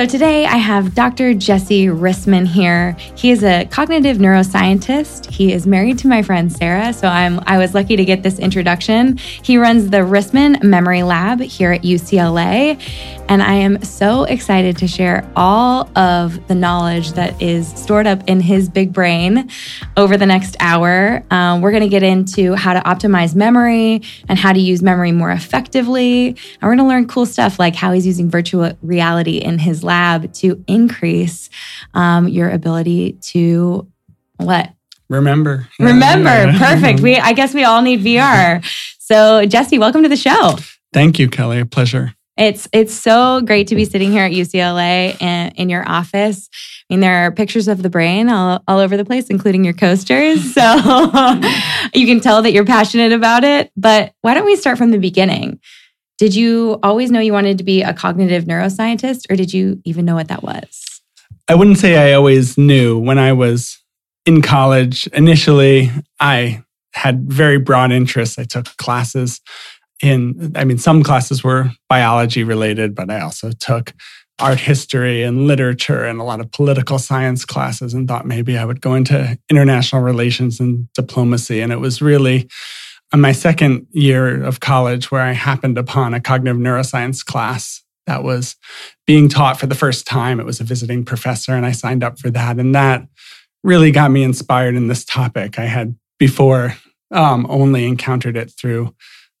So today I have Dr. Jesse Rissman here. He is a cognitive neuroscientist. He is married to my friend Sarah, so I'm I was lucky to get this introduction. He runs the Rissman Memory Lab here at UCLA, and I am so excited to share all of the knowledge that is stored up in his big brain over the next hour. Um, we're going to get into how to optimize memory and how to use memory more effectively, and we're going to learn cool stuff like how he's using virtual reality in his lab to increase um, your ability to what? Remember. Remember. Perfect. We I guess we all need VR. So Jesse, welcome to the show. Thank you, Kelly. A pleasure. It's it's so great to be sitting here at UCLA and in your office. I mean, there are pictures of the brain all, all over the place, including your coasters. So you can tell that you're passionate about it. But why don't we start from the beginning? Did you always know you wanted to be a cognitive neuroscientist, or did you even know what that was? I wouldn't say I always knew. When I was in college, initially, I had very broad interests. I took classes in, I mean, some classes were biology related, but I also took art history and literature and a lot of political science classes and thought maybe I would go into international relations and diplomacy. And it was really in my second year of college where I happened upon a cognitive neuroscience class that was being taught for the first time. It was a visiting professor, and I signed up for that. And that really got me inspired in this topic. I had before um, only encountered it through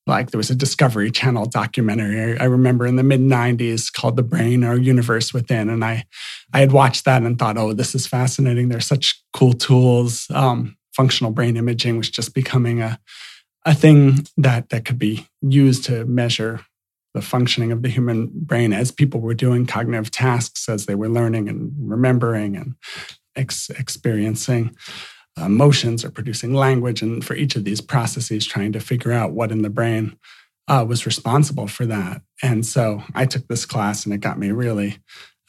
like there was a Discovery Channel documentary I remember in the mid 90s called The Brain Our Universe Within. And I, I had watched that and thought, oh, this is fascinating. There's such cool tools. Um, functional brain imaging was just becoming a, a thing that that could be used to measure the functioning of the human brain as people were doing cognitive tasks as they were learning and remembering and ex- experiencing emotions or producing language and for each of these processes trying to figure out what in the brain uh, was responsible for that and so i took this class and it got me really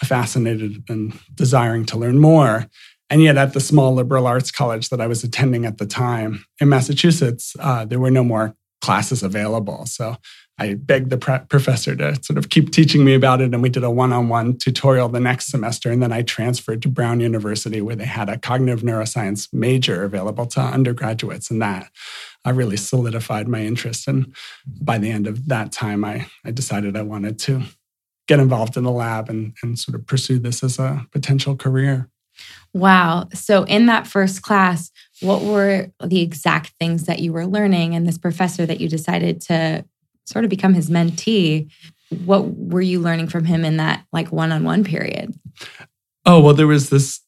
fascinated and desiring to learn more and yet, at the small liberal arts college that I was attending at the time in Massachusetts, uh, there were no more classes available. So I begged the pre- professor to sort of keep teaching me about it. And we did a one on one tutorial the next semester. And then I transferred to Brown University, where they had a cognitive neuroscience major available to undergraduates. And that uh, really solidified my interest. And by the end of that time, I, I decided I wanted to get involved in the lab and, and sort of pursue this as a potential career. Wow. So, in that first class, what were the exact things that you were learning? And this professor that you decided to sort of become his mentee, what were you learning from him in that like one on one period? Oh, well, there was this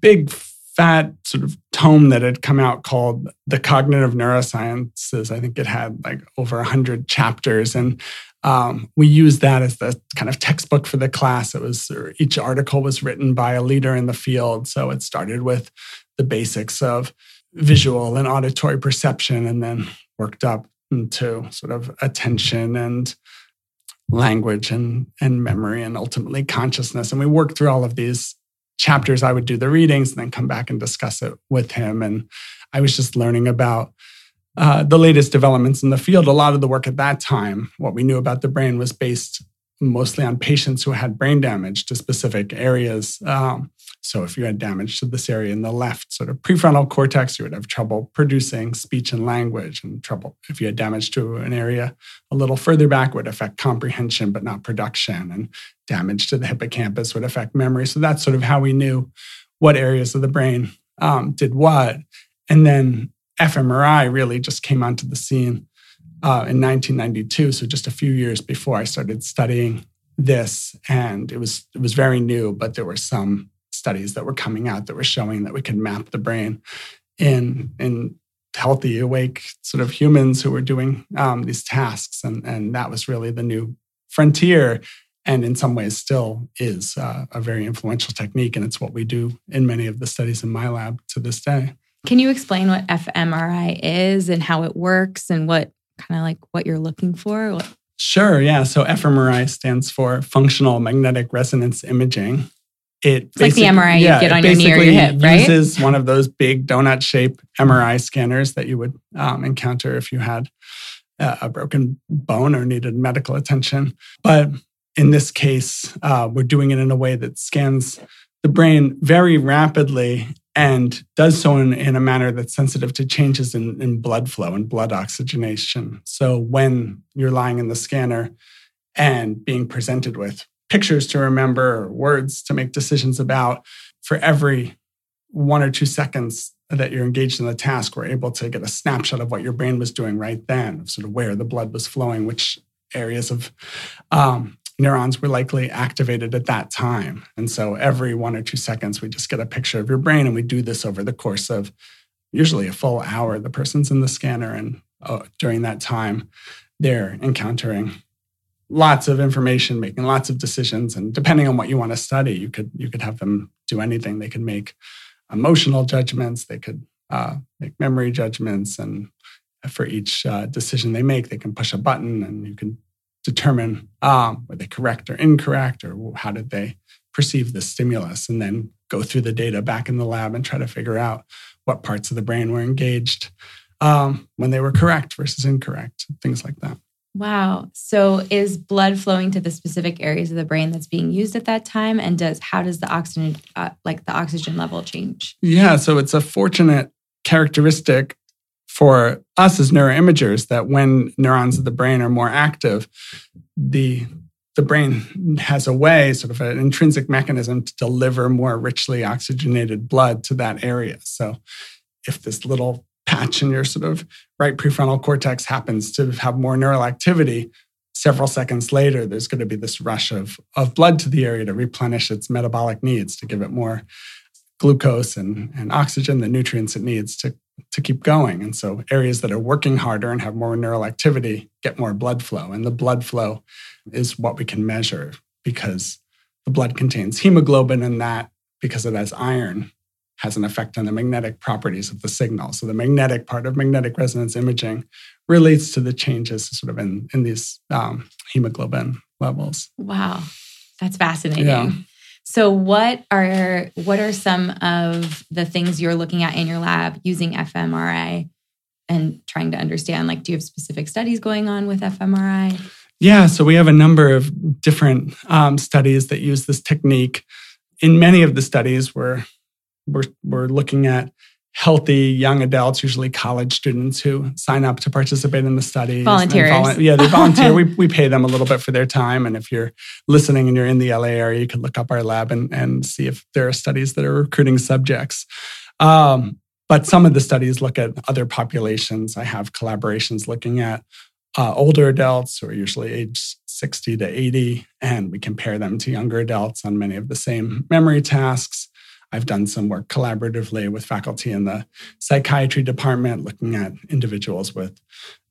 big, fat sort of tome that had come out called The Cognitive Neurosciences. I think it had like over 100 chapters. And um, we used that as the kind of textbook for the class. It was each article was written by a leader in the field. So it started with the basics of visual and auditory perception and then worked up into sort of attention and language and, and memory and ultimately consciousness. And we worked through all of these chapters. I would do the readings and then come back and discuss it with him. And I was just learning about uh, the latest developments in the field, a lot of the work at that time, what we knew about the brain was based mostly on patients who had brain damage to specific areas. Um, so, if you had damage to this area in the left sort of prefrontal cortex, you would have trouble producing speech and language, and trouble if you had damage to an area a little further back would affect comprehension but not production, and damage to the hippocampus would affect memory. So that's sort of how we knew what areas of the brain um, did what. And then fMRI really just came onto the scene uh, in 1992, so just a few years before I started studying this, and it was it was very new, but there were some studies that were coming out that were showing that we could map the brain in in healthy, awake sort of humans who were doing um, these tasks, and and that was really the new frontier. And in some ways, still is uh, a very influential technique, and it's what we do in many of the studies in my lab to this day. Can you explain what fMRI is and how it works and what kind of like what you're looking for? Sure, yeah. So fMRI stands for functional magnetic resonance imaging. It it's like the MRI yeah, you get on your knee or your hip, right? Uses one of those big donut shaped MRI scanners that you would um, encounter if you had a broken bone or needed medical attention. But in this case, uh, we're doing it in a way that scans the brain very rapidly and does so in, in a manner that's sensitive to changes in, in blood flow and blood oxygenation. So when you're lying in the scanner and being presented with pictures to remember, words to make decisions about, for every one or two seconds that you're engaged in the task, we're able to get a snapshot of what your brain was doing right then, sort of where the blood was flowing, which areas of um, neurons were likely activated at that time. And so every one or two seconds, we just get a picture of your brain, and we do this over the course of usually a full hour. The person's in the scanner, and uh, during that time, they're encountering lots of information, making lots of decisions, and depending on what you want to study, you could you could have them do anything. They could make emotional judgments. They could uh, make memory judgments, and for each uh, decision they make, they can push a button, and you can determine um, were they correct or incorrect, or how did they perceive the stimulus, and then go through the data back in the lab and try to figure out what parts of the brain were engaged um, when they were correct versus incorrect, things like that. Wow. So is blood flowing to the specific areas of the brain that's being used at that time and does how does the oxygen uh, like the oxygen level change? Yeah, so it's a fortunate characteristic for us as neuroimagers that when neurons of the brain are more active, the the brain has a way, sort of an intrinsic mechanism to deliver more richly oxygenated blood to that area. So if this little patch in your sort of right prefrontal cortex happens to have more neural activity, several seconds later, there's going to be this rush of, of blood to the area to replenish its metabolic needs, to give it more glucose and, and oxygen, the nutrients it needs to, to keep going. And so areas that are working harder and have more neural activity get more blood flow. And the blood flow is what we can measure because the blood contains hemoglobin and that because it has iron has an effect on the magnetic properties of the signal. So the magnetic part of magnetic resonance imaging relates to the changes sort of in, in these um, hemoglobin levels. Wow, that's fascinating. Yeah. So what are what are some of the things you're looking at in your lab using fMRI and trying to understand like do you have specific studies going on with fMRI? Yeah, so we have a number of different um, studies that use this technique. In many of the studies, we're we're, we're looking at healthy young adults, usually college students who sign up to participate in the study. Volunteers. Volu- yeah, they volunteer. we, we pay them a little bit for their time. And if you're listening and you're in the LA area, you can look up our lab and, and see if there are studies that are recruiting subjects. Um, but some of the studies look at other populations. I have collaborations looking at uh, older adults who are usually age 60 to 80, and we compare them to younger adults on many of the same memory tasks. I've done some work collaboratively with faculty in the psychiatry department looking at individuals with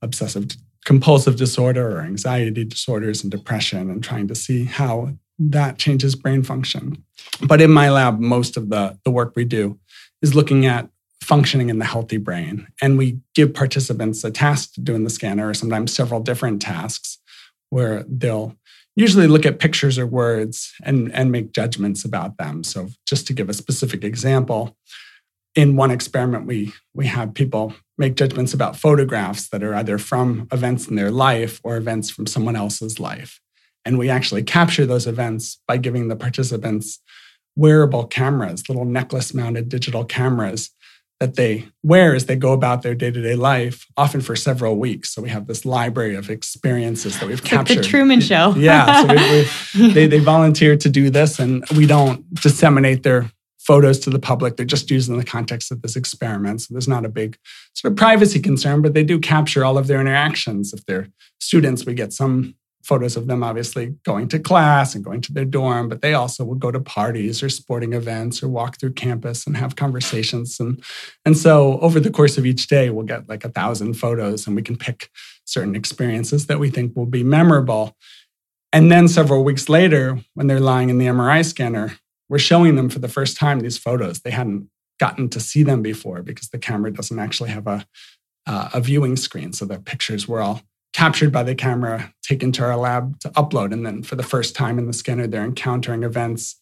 obsessive compulsive disorder or anxiety disorders and depression and trying to see how that changes brain function. But in my lab, most of the, the work we do is looking at functioning in the healthy brain. And we give participants a task to do in the scanner, or sometimes several different tasks, where they'll usually look at pictures or words and, and make judgments about them. So, just to give a specific example, in one experiment, we, we had people make judgments about photographs that are either from events in their life or events from someone else's life. And we actually capture those events by giving the participants wearable cameras, little necklace mounted digital cameras that they wear as they go about their day-to-day life, often for several weeks. So we have this library of experiences that we've it's captured. Like the Truman Show. yeah. So we, we, they, they volunteer to do this, and we don't disseminate their photos to the public. They're just used in the context of this experiment. So there's not a big sort of privacy concern, but they do capture all of their interactions. If they're students, we get some photos of them obviously going to class and going to their dorm, but they also will go to parties or sporting events or walk through campus and have conversations. And, and so over the course of each day, we'll get like a thousand photos and we can pick certain experiences that we think will be memorable. And then several weeks later, when they're lying in the MRI scanner, we're showing them for the first time these photos. They hadn't gotten to see them before because the camera doesn't actually have a, uh, a viewing screen. So the pictures were all captured by the camera, taken to our lab to upload. And then for the first time in the scanner, they're encountering events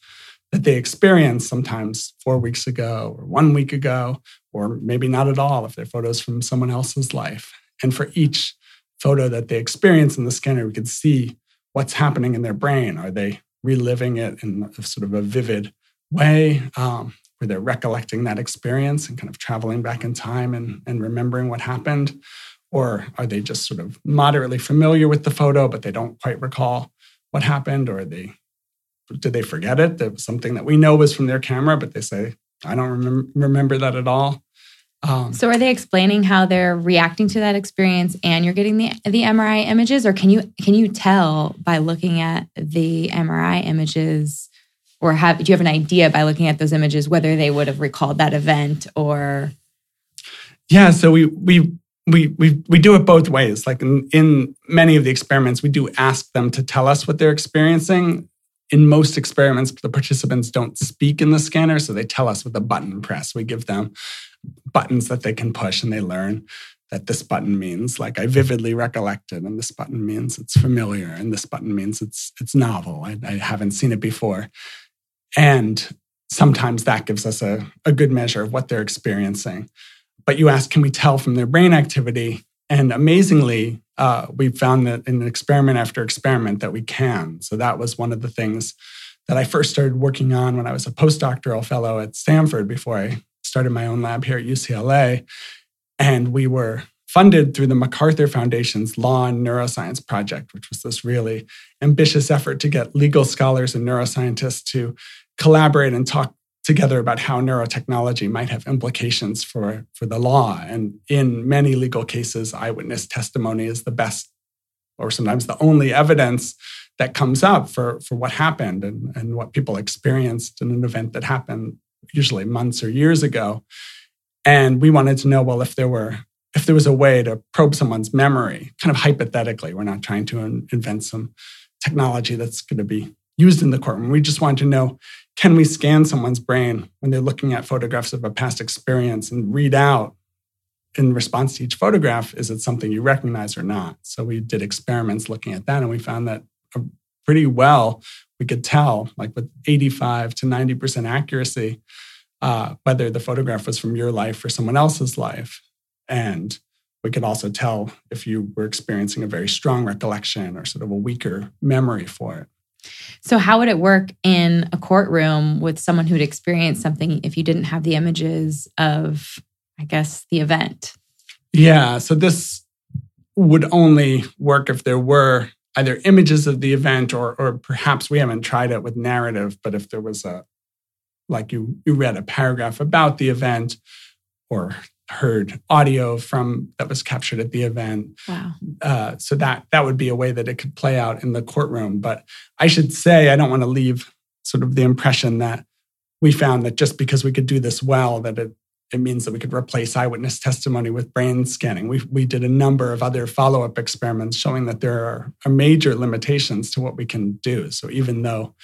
that they experienced sometimes four weeks ago or one week ago, or maybe not at all if they're photos from someone else's life. And for each photo that they experience in the scanner, we could see what's happening in their brain. Are they reliving it in sort of a vivid way? Um, where they're recollecting that experience and kind of traveling back in time and, and remembering what happened? Or are they just sort of moderately familiar with the photo, but they don't quite recall what happened? Or they did they forget it? That was something that we know was from their camera, but they say, I don't remember, remember that at all. Um, so are they explaining how they're reacting to that experience and you're getting the the MRI images or can you can you tell by looking at the MRI images or have do you have an idea by looking at those images whether they would have recalled that event or Yeah, so we we we we we do it both ways. Like in, in many of the experiments we do ask them to tell us what they're experiencing in most experiments, the participants don't speak in the scanner, so they tell us with a button press. We give them buttons that they can push and they learn that this button means like I vividly recollected, and this button means it's familiar, and this button means it's it's novel. I, I haven't seen it before. And sometimes that gives us a, a good measure of what they're experiencing. But you ask, can we tell from their brain activity? And amazingly, uh, we found that in experiment after experiment that we can. So that was one of the things that I first started working on when I was a postdoctoral fellow at Stanford before I started my own lab here at UCLA. And we were funded through the MacArthur Foundation's Law and Neuroscience Project, which was this really ambitious effort to get legal scholars and neuroscientists to collaborate and talk together about how neurotechnology might have implications for, for the law. And in many legal cases, eyewitness testimony is the best or sometimes the only evidence that comes up for, for what happened and, and what people experienced in an event that happened usually months or years ago. And we wanted to know, well, if there were if there was a way to probe someone's memory, kind of hypothetically, we're not trying to invent some technology that's going to be used in the courtroom. We just wanted to know can we scan someone's brain when they're looking at photographs of a past experience and read out in response to each photograph is it something you recognize or not? So we did experiments looking at that and we found that uh, pretty well we could tell like with 85 to 90% accuracy uh, whether the photograph was from your life or someone else's life. And we could also tell if you were experiencing a very strong recollection or sort of a weaker memory for it so, how would it work in a courtroom with someone who'd experienced something if you didn't have the images of, I guess, the event? Yeah. So, this would only work if there were either images of the event or, or perhaps we haven't tried it with narrative, but if there was a, like you, you read a paragraph about the event or heard audio from that was captured at the event. Wow. Uh, so that that would be a way that it could play out in the courtroom. But I should say I don't want to leave sort of the impression that we found that just because we could do this well, that it it means that we could replace eyewitness testimony with brain scanning. We we did a number of other follow up experiments showing that there are, are major limitations to what we can do. So even though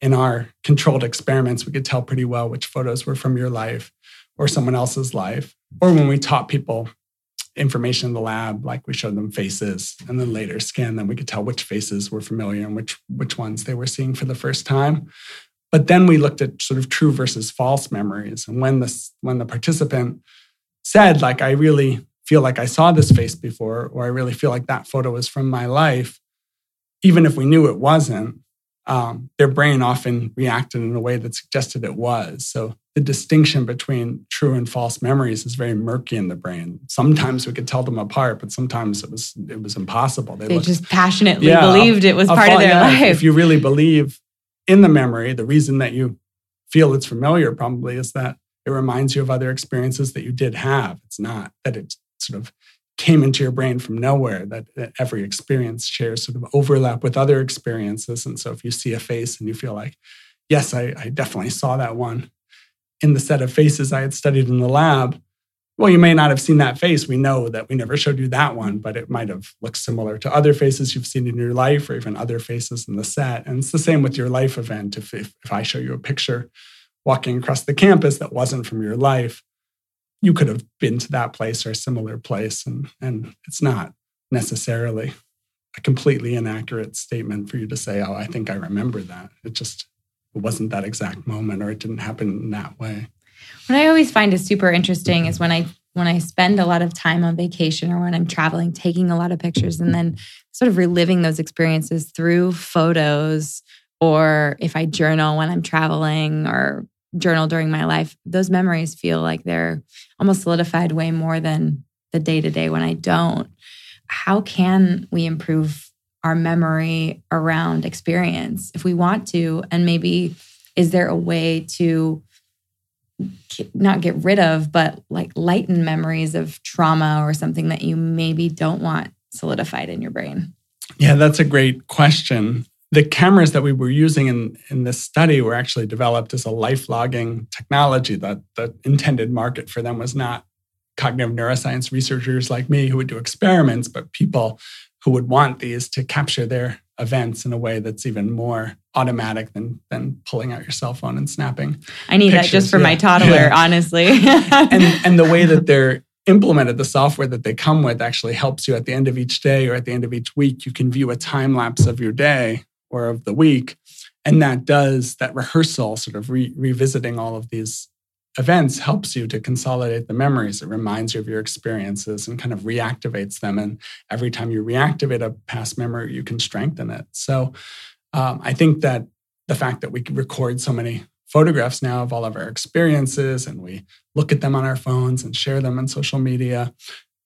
in our controlled experiments we could tell pretty well which photos were from your life or someone else's life or when we taught people information in the lab, like we showed them faces and then later scanned them, we could tell which faces were familiar and which which ones they were seeing for the first time. But then we looked at sort of true versus false memories. And when this when the participant said, like, I really feel like I saw this face before, or I really feel like that photo was from my life, even if we knew it wasn't, um, their brain often reacted in a way that suggested it was. So the distinction between true and false memories is very murky in the brain. Sometimes we could tell them apart, but sometimes it was it was impossible. They, they looked, just passionately yeah, believed it was part of their yeah, life. If you really believe in the memory, the reason that you feel it's familiar probably is that it reminds you of other experiences that you did have. It's not that it sort of came into your brain from nowhere, that, that every experience shares sort of overlap with other experiences. And so if you see a face and you feel like, yes, I, I definitely saw that one in the set of faces I had studied in the lab, well, you may not have seen that face. We know that we never showed you that one, but it might have looked similar to other faces you've seen in your life or even other faces in the set. And it's the same with your life event. If, if, if I show you a picture walking across the campus that wasn't from your life, you could have been to that place or a similar place. And, and it's not necessarily a completely inaccurate statement for you to say, oh, I think I remember that. It just it wasn't that exact moment or it didn't happen in that way. What I always find is super interesting is when I when I spend a lot of time on vacation or when I'm traveling, taking a lot of pictures and then sort of reliving those experiences through photos, or if I journal when I'm traveling or journal during my life, those memories feel like they're almost solidified way more than the day to day when I don't. How can we improve our memory around experience if we want to? And maybe is there a way to not get rid of, but like lighten memories of trauma or something that you maybe don't want solidified in your brain? Yeah, that's a great question. The cameras that we were using in, in this study were actually developed as a life logging technology that the intended market for them was not cognitive neuroscience researchers like me who would do experiments, but people who would want these to capture their events in a way that's even more automatic than than pulling out your cell phone and snapping. I need pictures. that just for yeah. my toddler, yeah. honestly. and and the way that they're implemented, the software that they come with actually helps you at the end of each day or at the end of each week. You can view a time lapse of your day or of the week, and that does that rehearsal, sort of re- revisiting all of these events helps you to consolidate the memories. It reminds you of your experiences and kind of reactivates them. And every time you reactivate a past memory, you can strengthen it. So um, I think that the fact that we record so many photographs now of all of our experiences and we look at them on our phones and share them on social media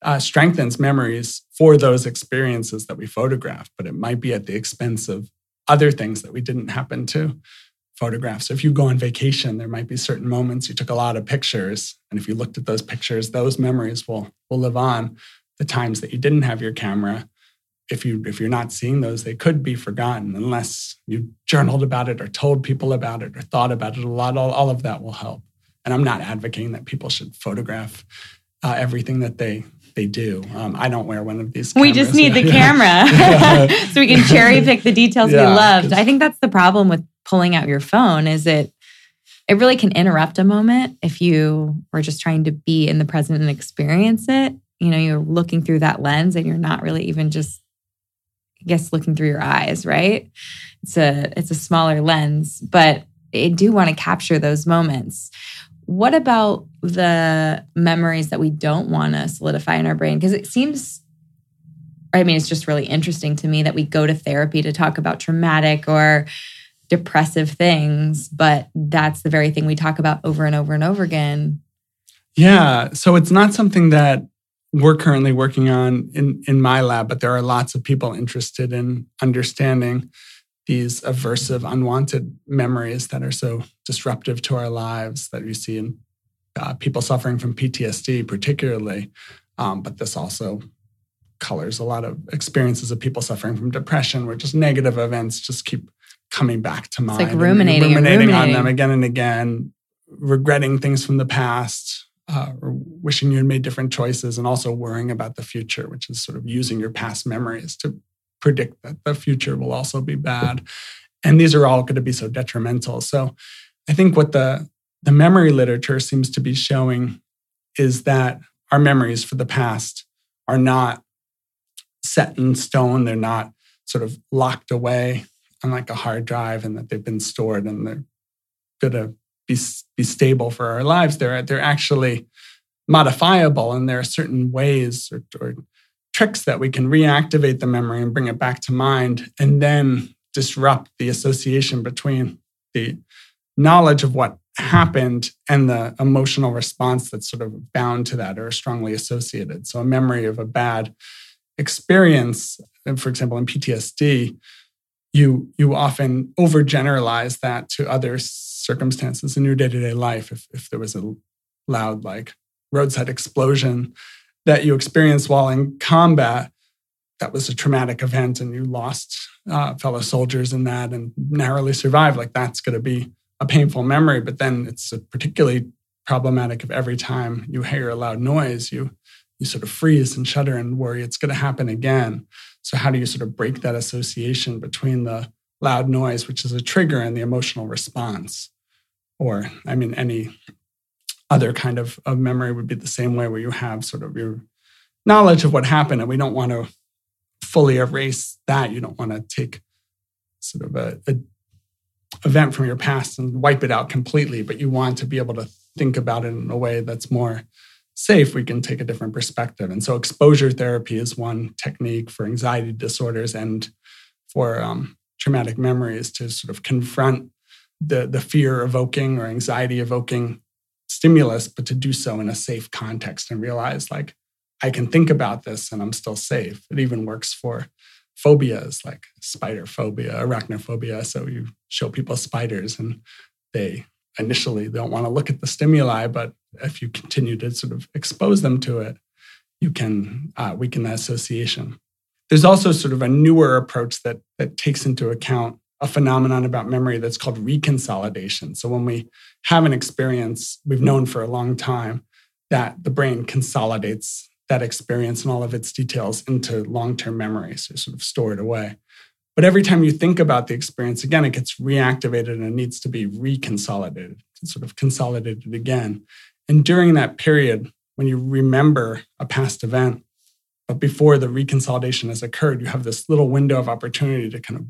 uh, strengthens memories for those experiences that we photographed, but it might be at the expense of other things that we didn't happen to photographs. So if you go on vacation, there might be certain moments you took a lot of pictures. And if you looked at those pictures, those memories will, will live on. The times that you didn't have your camera, if you if you're not seeing those, they could be forgotten unless you journaled about it or told people about it or thought about it a lot. All, all of that will help. And I'm not advocating that people should photograph uh, everything that they they do. Um, I don't wear one of these. Cameras. We just need the camera so we can cherry pick the details yeah, we loved. I think that's the problem with pulling out your phone is it it really can interrupt a moment if you were just trying to be in the present and experience it. You know, you're looking through that lens and you're not really even just I guess looking through your eyes, right? It's a it's a smaller lens, but I do want to capture those moments. What about the memories that we don't want to solidify in our brain? Because it seems I mean, it's just really interesting to me that we go to therapy to talk about traumatic or depressive things, but that's the very thing we talk about over and over and over again. Yeah. So it's not something that we're currently working on in, in my lab, but there are lots of people interested in understanding these aversive, unwanted memories that are so disruptive to our lives that you see in uh, people suffering from PTSD, particularly. Um, but this also colors a lot of experiences of people suffering from depression, where just negative events just keep coming back to mind. It's like ruminating, and ruminating, ruminating, on them again and again, regretting things from the past, uh, or wishing you had made different choices, and also worrying about the future, which is sort of using your past memories to predict that the future will also be bad. And these are all going to be so detrimental. So I think what the the memory literature seems to be showing is that our memories for the past are not set in stone. They're not sort of locked away on like a hard drive and that they've been stored and they're to be, be stable for our lives. They're, they're actually modifiable and there are certain ways or, or tricks that we can reactivate the memory and bring it back to mind and then disrupt the association between the knowledge of what happened and the emotional response that's sort of bound to that or strongly associated. So, a memory of a bad experience, for example, in PTSD, you you often overgeneralize that to other circumstances in your day-to-day life if, if there was a loud like roadside explosion that you experienced while in combat. That was a traumatic event and you lost uh, fellow soldiers in that and narrowly survived. Like that's going to be a painful memory but then it's particularly problematic if every time you hear a loud noise you you sort of freeze and shudder and worry it's going to happen again so, how do you sort of break that association between the loud noise, which is a trigger, and the emotional response? Or, I mean, any other kind of, of memory would be the same way where you have sort of your knowledge of what happened, and we don't want to fully erase that. You don't want to take sort of a, a event from your past and wipe it out completely, but you want to be able to think about it in a way that's more safe, we can take a different perspective. And so, exposure therapy is one technique for anxiety disorders and for um, traumatic memories to sort of confront the, the fear evoking or anxiety evoking stimulus, but to do so in a safe context and realize like, I can think about this and I'm still safe. It even works for phobias like spider phobia, arachnophobia. So you show people spiders and they initially don't want to look at the stimuli, but if you continue to sort of expose them to it, you can uh, weaken that association. There's also sort of a newer approach that, that takes into account a phenomenon about memory that's called reconsolidation. So when we have an experience we've known for a long time, that the brain consolidates that experience and all of its details into long-term memory, so sort of stored away. But every time you think about the experience again, it gets reactivated and it needs to be reconsolidated, sort of consolidated again. And during that period, when you remember a past event, but before the reconsolidation has occurred, you have this little window of opportunity to kind of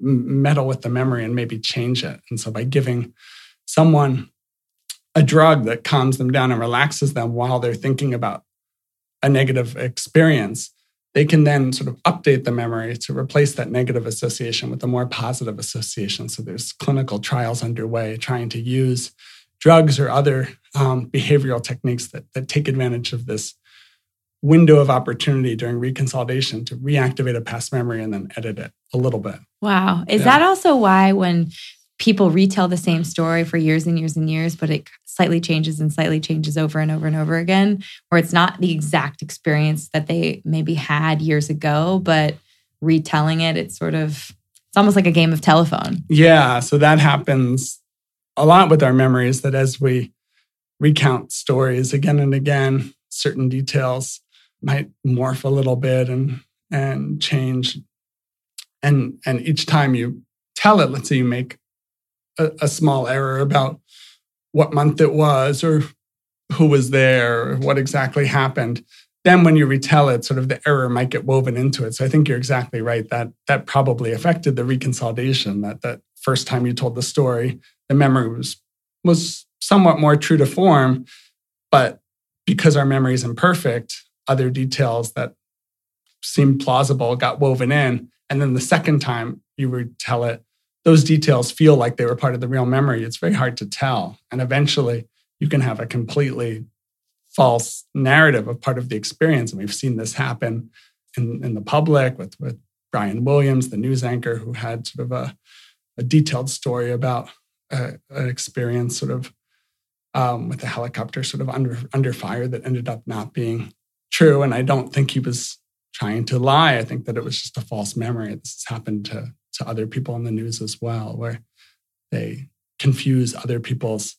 meddle with the memory and maybe change it. And so by giving someone a drug that calms them down and relaxes them while they're thinking about a negative experience, they can then sort of update the memory to replace that negative association with a more positive association. So there's clinical trials underway trying to use drugs or other um, behavioral techniques that, that take advantage of this window of opportunity during reconsolidation to reactivate a past memory and then edit it a little bit. Wow. Is yeah. that also why when people retell the same story for years and years and years, but it slightly changes and slightly changes over and over and over again, where it's not the exact experience that they maybe had years ago, but retelling it, it's sort of, it's almost like a game of telephone. Yeah. So that happens a lot with our memories that as we recount stories again and again, certain details might morph a little bit and and change. And and each time you tell it let's say you make a, a, small error about what month it was or who was there or what exactly happened then when you retell it sort of the error might get woven into it. So i think you're exactly right that that probably affected the reconsolidation that that first time you told the story the memory was was somewhat more true to form but because our memory is imperfect other details that seemed plausible got woven in. And then the second time you retell it, those details feel like they were part of the real memory. It's very hard to tell. And eventually you can have a completely false narrative of part of the experience. And we've seen this happen in, in the public with, with Brian Williams, the news anchor, who had sort of a, a detailed story about uh, an experience sort of um, with a helicopter sort of under, under fire that ended up not being true. And I don't think he was trying to lie. I think that it was just a false memory. This has happened to, to other people in the news as well, where they confuse other people's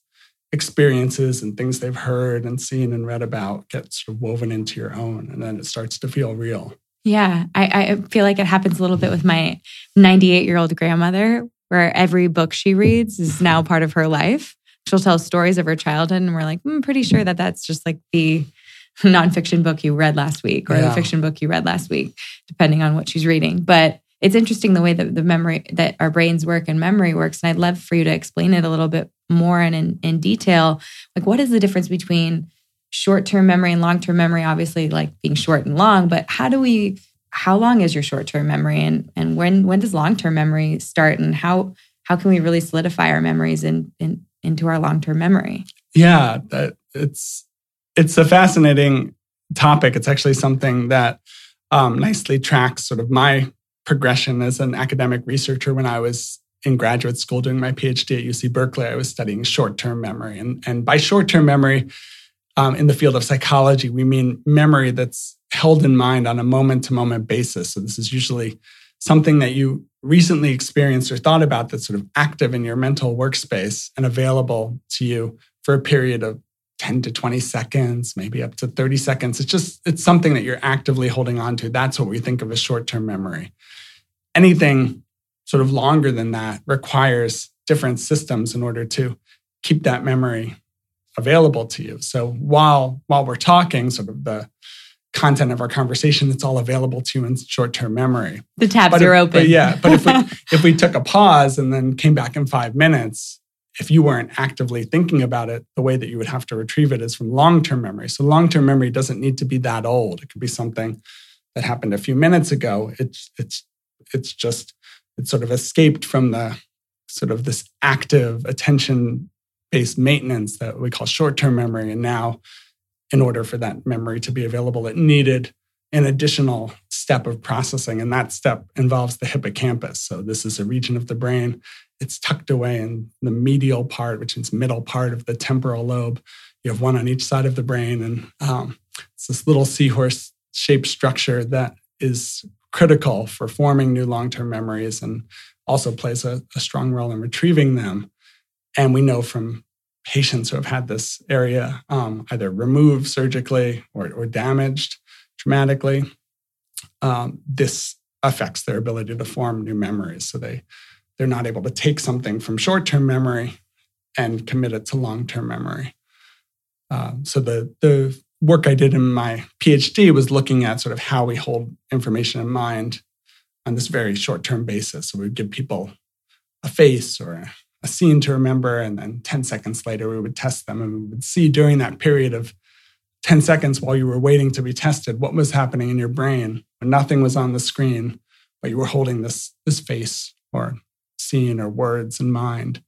experiences and things they've heard and seen and read about get sort of woven into your own. And then it starts to feel real. Yeah. I, I feel like it happens a little bit with my 98 year old grandmother, where every book she reads is now part of her life. She'll tell stories of her childhood, and we're like, I'm hmm, pretty sure that that's just like the nonfiction book you read last week or yeah. the fiction book you read last week, depending on what she's reading. But it's interesting the way that the memory that our brains work and memory works. And I'd love for you to explain it a little bit more and in, in detail. Like, what is the difference between short term memory and long term memory? Obviously, like being short and long, but how do we? How long is your short term memory, and and when when does long term memory start, and how how can we really solidify our memories and in into our long term memory? Yeah, it's it's a fascinating topic. It's actually something that um, nicely tracks sort of my progression as an academic researcher when I was in graduate school doing my PhD at UC Berkeley. I was studying short term memory. And, and by short term memory, um, in the field of psychology, we mean memory that's held in mind on a moment to moment basis. So this is usually something that you recently experienced or thought about that's sort of active in your mental workspace and available to you for a period of 10 to 20 seconds, maybe up to 30 seconds. It's just, it's something that you're actively holding on to. That's what we think of as short term memory. Anything sort of longer than that requires different systems in order to keep that memory available to you. So while while we're talking, sort of the content of our conversation, it's all available to you in short-term memory. The tabs but are if, open. But yeah, but if we if we took a pause and then came back in five minutes, if you weren't actively thinking about it, the way that you would have to retrieve it is from long term memory. So, long term memory doesn't need to be that old. It could be something that happened a few minutes ago. It's, it's, it's just, it's sort of escaped from the sort of this active attention based maintenance that we call short term memory. And now, in order for that memory to be available, it needed an additional step of processing. And that step involves the hippocampus. So, this is a region of the brain it's tucked away in the medial part, which is middle part of the temporal lobe. You have one on each side of the brain, and um, it's this little seahorse shaped structure that is critical for forming new long term memories and also plays a, a, strong role in retrieving them. And we know from patients who have had this area um, either removed surgically or, or damaged dramatically, um, this affects their ability to form new memories. So they they're not able to take something from short term memory and commit it to long term memory. Uh, so the, the work I did in my PhD was looking at sort of how we hold information in mind on this very short term basis. So we would give people a face or a, scene to remember, and then 10 seconds later, we would test them and we would see during that period of 10 seconds while you were waiting to be tested what was happening in your brain when nothing was on the screen, but you were holding this, this face or scene or words in mind.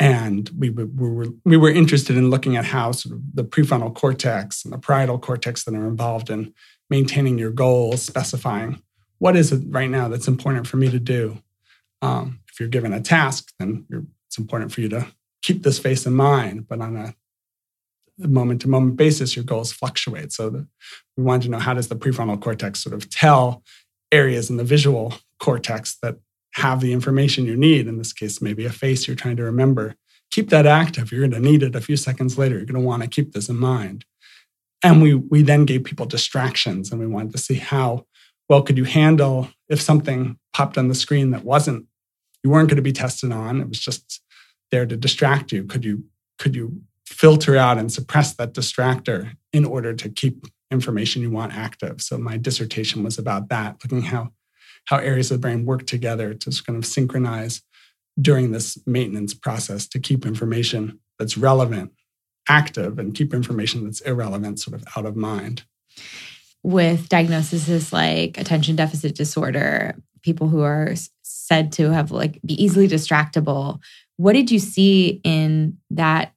And we, we, were, we were interested in looking at how sort of the prefrontal cortex and the parietal cortex that are involved in maintaining your goals, specifying what is it right now that's important for me to do. Um, if you're given a task, then it's important for you to keep this face in mind. But on a moment to moment basis, your goals fluctuate. So the, we wanted to know how does the prefrontal cortex sort of tell areas in the visual cortex that have the information you need. In this case, maybe a face you're trying to remember. Keep that active. You're going to need it a few seconds later. You're going to want to keep this in mind. And we, we then gave people distractions and we wanted to see how well could you handle if something popped on the screen that wasn't, you weren't going to be tested on. It was just there to distract you. Could you, could you filter out and suppress that distractor in order to keep information you want active? So my dissertation was about that, looking how how areas of the brain work together to kind of synchronize during this maintenance process to keep information that's relevant active and keep information that's irrelevant sort of out of mind. With diagnoses like attention deficit disorder, people who are said to have like be easily distractible, what did you see in that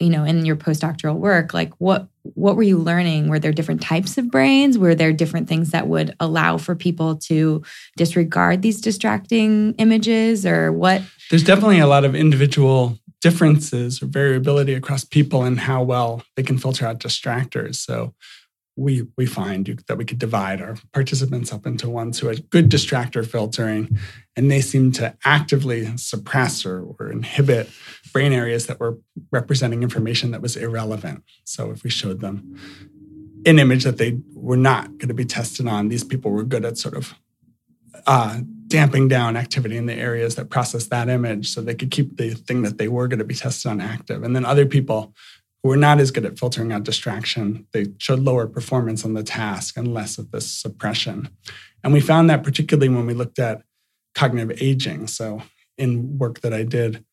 you know in your postdoctoral work? Like what what were you learning? Were there different types of brains? Were there different things that would allow for people to disregard these distracting images or what? There's definitely a lot of individual differences or variability across people and how well they can filter out distractors. So we we find that we could divide our participants up into ones who had good distractor filtering and they seemed to actively suppress or, or inhibit brain areas that were representing information that was irrelevant. So if we showed them an image that they were not going to be tested on these people were good at sort of uh, damping down activity in the areas that process that image so they could keep the thing that they were going to be tested on active. And then other people were not as good at filtering out distraction. They showed lower performance on the task and less of this suppression. And we found that particularly when we looked at cognitive aging. So, in work that I did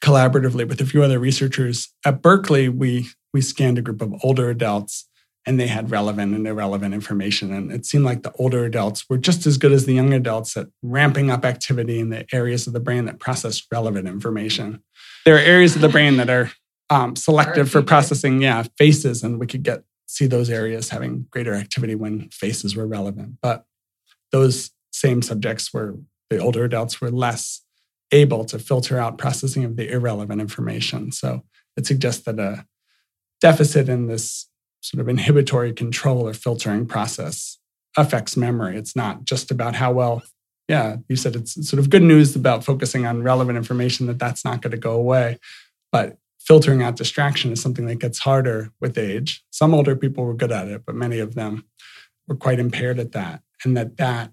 collaboratively with a few other researchers at Berkeley, we, we scanned a group of older adults and they had relevant and irrelevant information. And it seemed like the older adults were just as good as the young adults at ramping up activity in the areas of the brain that process relevant information. There are areas of the brain that are um, selective for processing, yeah, faces, and we could get see those areas having greater activity when faces were relevant. But those same subjects were the older adults were less able to filter out processing of the irrelevant information. So it suggests that a deficit in this sort of inhibitory control or filtering process affects memory. It's not just about how well, yeah, you said it's sort of good news about focusing on relevant information that that's not going to go away. But filtering out distraction is something that gets harder with age. Some older people were good at it, but many of them were quite impaired at that. And that that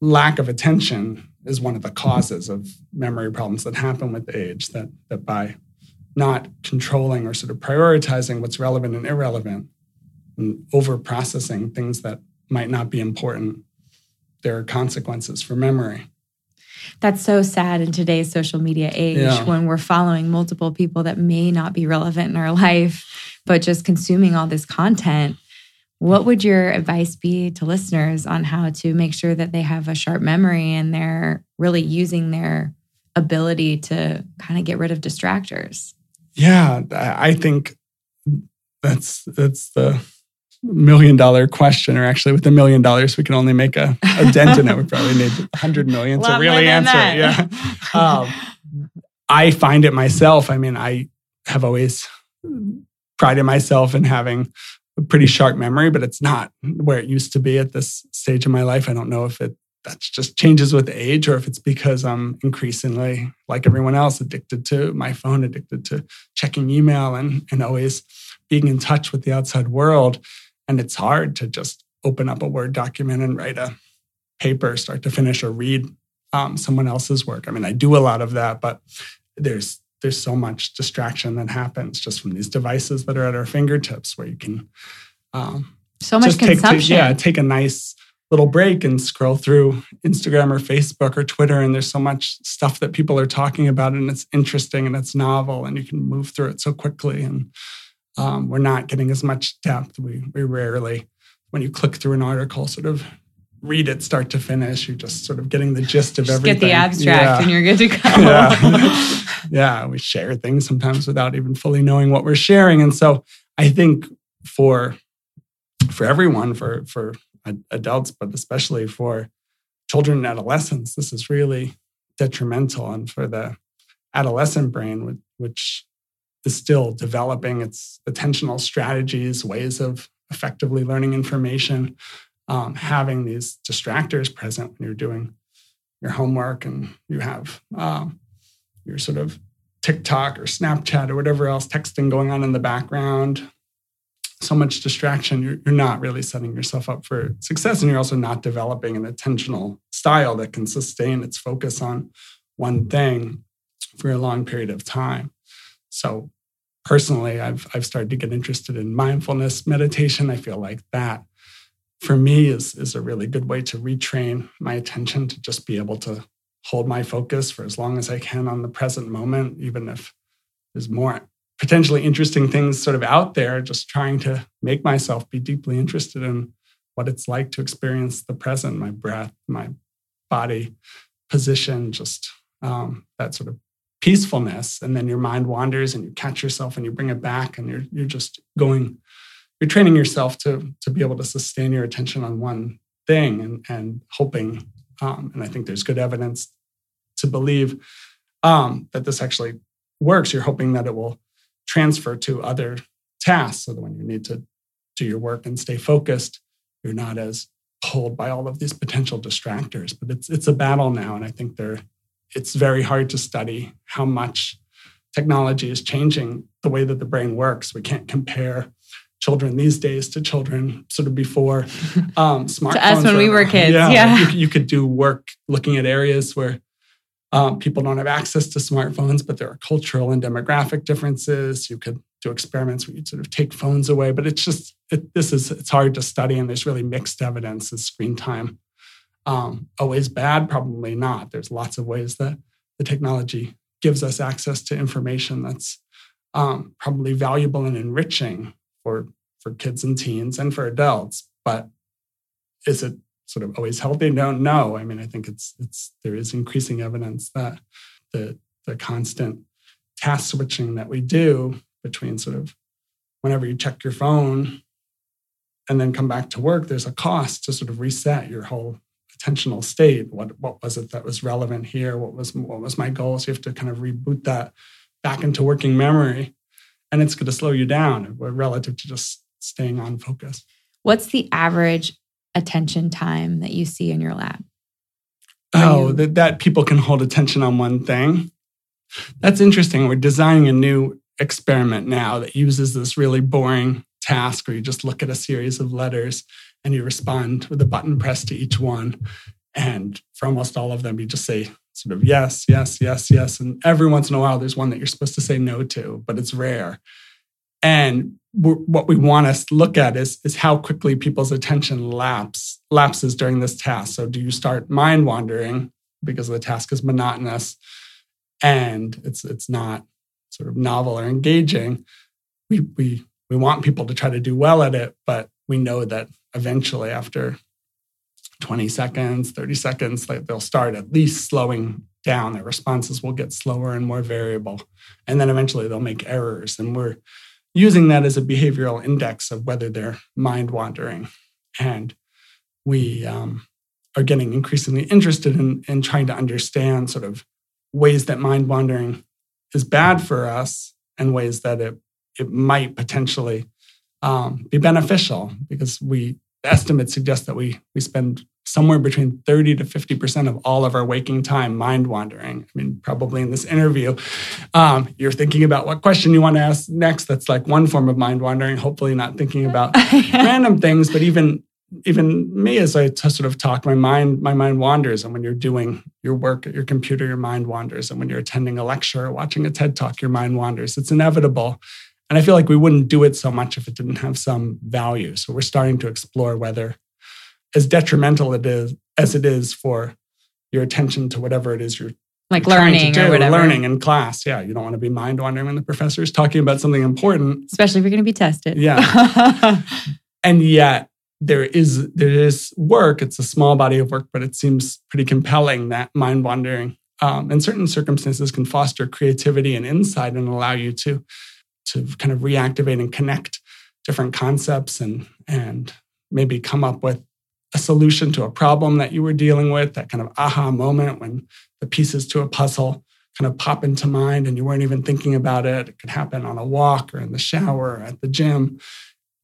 lack of attention is one of the causes of memory problems that happen with age. That that by not controlling or sort of prioritizing what's relevant and irrelevant and over processing things that might not be important, there are consequences for memory. That's so sad in today's social media age Yeah. when we're following multiple people that may not be relevant in our life, but just consuming all this content. What would your advice be to listeners on how to make sure that they have a sharp memory and they're really using their ability to kind of get rid of distractors? Yeah, I I think that's that's the million dollar question. Or actually, with a million dollars, we can only make a, a dent in it. We probably need a hundred million to really answer it. Yeah. Um, I find it myself. I mean, I have always prided myself in having a pretty sharp memory, but it's not where it used to be at this stage of my life. I don't know if it that just changes with age or if it's because I'm increasingly, like everyone else, addicted to my phone, addicted to checking email and, and always being in touch with the outside world. And it's hard to just open up a Word document and write a paper, start to finish, or read um, someone else's work. I mean, I do a lot of that, but there's there's so much distraction that happens just from these devices that are at our fingertips, where you can um, So much just take consumption. yeah, take a nice little break and scroll through Instagram or Facebook or Twitter, and there's so much stuff that people are talking about, and it's interesting and it's novel, and you can move through it so quickly. And um, we're not getting as much depth. We we rarely, when you click through an article, sort of read it start to finish. You're just sort of getting the gist of Just everything. get the abstract Yeah. and you're good to go. yeah. yeah, we share things sometimes without even fully knowing what we're sharing. And so I think for for everyone, for for adults, but especially for children and adolescents, this is really detrimental. And for the adolescent brain, which, which is still developing its attentional strategies, ways of effectively learning information, um, having these distractors present when you're doing your homework and you have um, your sort of TikTok or Snapchat or whatever else texting going on in the background. So much distraction, you're, you're not really setting yourself up for success. And you're also not developing an attentional style that can sustain its focus on one thing for a long period of time. So, personally, I've, I've started to get interested in mindfulness meditation. I feel like that for me is, is a really good way to retrain my attention to just be able to hold my focus for as long as I can on the present moment, even if there's more potentially interesting things sort of out there, just trying to make myself be deeply interested in what it's like to experience the present, my breath, my body position, just um, that sort of peacefulness. And then your mind wanders and you catch yourself and you bring it back and you're, you're just going, you're training yourself to, to be able to sustain your attention on one thing and, and hoping, um, and I think there's good evidence to believe um, that this actually works. You're hoping that it will transfer to other tasks so that when you need to do your work and stay focused, you're not as pulled by all of these potential distractors. But it's it's a battle now, and I think there it's very hard to study how much technology is changing the way that the brain works. We can't compare children these days to children sort of before um, smartphones. us when we were kids, yeah. You, you could do work looking at areas where um, people don't have access to smartphones, but there are cultural and demographic differences. You could do experiments where you sort of take phones away, but it's just it, this is it's hard to study, and there's really mixed evidence. Is screen time um, always bad? Probably not. There's lots of ways that the technology gives us access to information that's um, probably valuable and enriching for for kids and teens and for adults. But is it sort of always healthy? Don't know. I mean, I think it's it's there is increasing evidence that the the constant task switching that we do between sort of whenever you check your phone and then come back to work, there's a cost to sort of reset your whole attentional state. What what was it that was relevant here? What was what was my goal? So you have to kind of reboot that back into working memory, and it's going to slow you down relative to just staying on focus. What's the average attention time that you see in your lab? Oh, you- that, that people can hold attention on one thing. That's interesting. We're designing a new experiment now that uses this really boring task where you just look at a series of letters and you respond with a button press to each one. And for almost all of them, you just say sort of yes, yes, yes, yes. And every once in a while, there's one that you're supposed to say no to, but it's rare. And what we want to look at is, is how quickly people's attention lapse, lapses during this task. So do you start mind wandering because the task is monotonous and it's it's not sort of novel or engaging. We we we want people to try to do well at it, but we know that eventually after 20 seconds, 30 seconds, they'll start at least slowing down. Their responses will get slower and more variable. And then eventually they'll make errors. And we're using that as a behavioral index of whether they're mind wandering. And we um, are getting increasingly interested in, in trying to understand sort of ways that mind wandering is bad for us and ways that it, it might potentially um, be beneficial because we estimates suggest that we we spend somewhere between 30 to 50% of all of our waking time mind wandering. I mean, probably in this interview, um, you're thinking about what question you want to ask next. That's like one form of mind wandering, hopefully not thinking about random things, but even even me as I t- sort of talk, my mind, my mind wanders. And when you're doing your work at your computer, your mind wanders. And when you're attending a lecture or watching a TED talk, your mind wanders. It's inevitable. And I feel like we wouldn't do it so much if it didn't have some value. So we're starting to explore whether, as detrimental it is as it is for your attention to whatever it is you're like learning do, or whatever. Learning in class. Yeah. You don't want to be mind wandering when the professor is talking about something important. Especially if you're going to be tested. Yeah. and yet there is there is work. It's a small body of work, but it seems pretty compelling that mind wandering um, in certain circumstances can foster creativity and insight and allow you to to kind of reactivate and connect different concepts and and maybe come up with a solution to a problem that you were dealing with that kind of aha moment when the pieces to a puzzle kind of pop into mind and you weren't even thinking about it. It could happen on a walk or in the shower or at the gym.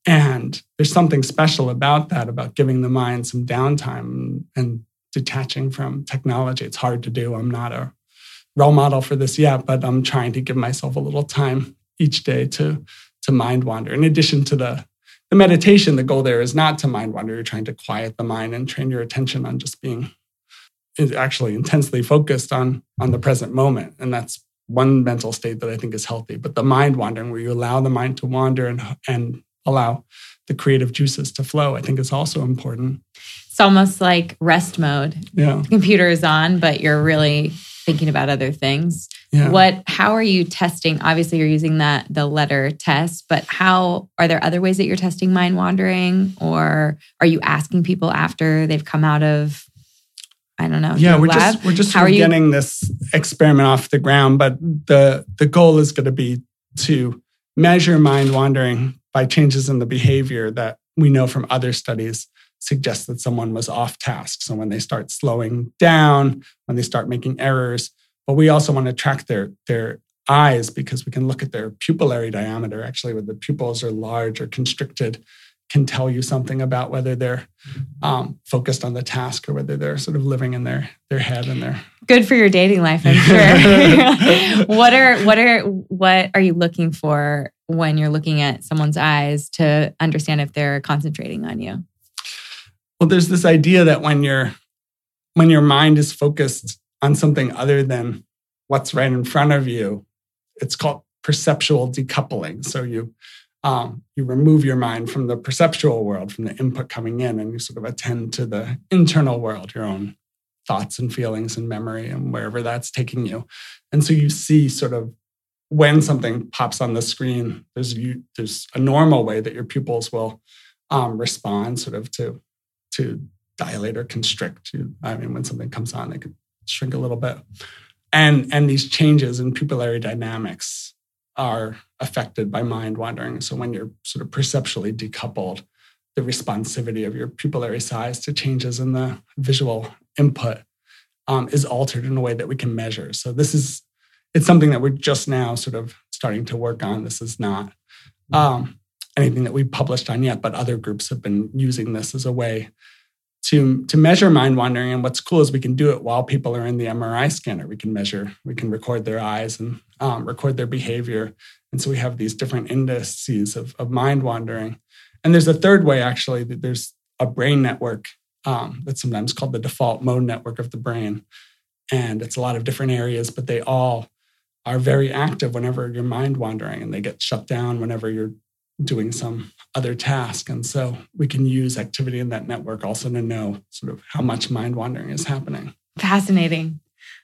And there's something special about that about giving the mind some downtime and detaching from technology. It's hard to do. I'm not a role model for this yet but i'm trying to give myself a little time each day to to mind wander. In addition to the the meditation, the goal there is not to mind wander. You're trying to quiet the mind and train your attention on just being actually intensely focused on on the present moment, and that's one mental state that I think is healthy. But the mind wandering, where you allow the mind to wander and and allow the creative juices to flow, I think is also important. It's almost like rest mode. Yeah, the computer is on, but you're really thinking about other things. Yeah. What how are you testing? Obviously you're using that the letter test, but how are there other ways that you're testing mind wandering or are you asking people after they've come out of I don't know. Yeah, we're lab? just we're just How are getting this experiment off the ground, but the the goal is going to be to measure mind wandering by changes in the behavior that we know from other studies suggest that someone was off task. So when they start slowing down, when they start making errors, but we also want to track their their eyes because we can look at their pupillary diameter. Actually where the pupils are large or constricted can tell you something about whether they're um, focused on the task or whether they're sort of living in their their head and their good for your dating life i'm sure. What are what are what are you looking for when you're looking at someone's eyes to understand if they're concentrating on you well there's this idea that when your when your mind is focused on something other than what's right in front of you. It's called perceptual decoupling. So you um, you remove your mind from the perceptual world, from the input coming in, and you sort of attend to the internal world, your own thoughts and feelings and memory, and wherever that's taking you. And so you see sort of when something pops on the screen, there's you, there's a normal way that your pupils will um, respond, sort of to to dilate or constrict. You, I mean, when something comes on, it could shrink a little bit. And, and these changes in pupillary dynamics are affected by mind wandering. So when you're sort of perceptually decoupled, the responsivity of your pupillary size to changes in the visual input um, is altered in a way that we can measure. So this is it's something that we're just now sort of starting to work on. This is not um, anything that we published on yet, but other groups have been using this as a way to, to measure mind wandering. And what's cool is we can do it while people are in the MRI scanner. We can measure, we can record their eyes and um, record their behavior. And so we have these different indices of, of mind wandering. And there's a third way, actually, that there's a brain network um, that's sometimes called the default mode network of the brain. And it's a lot of different areas, but they all are very active whenever you're mind wandering and they get shut down whenever you're doing some other task. And so we can use activity in that network also to know sort of how much mind wandering is happening. Fascinating.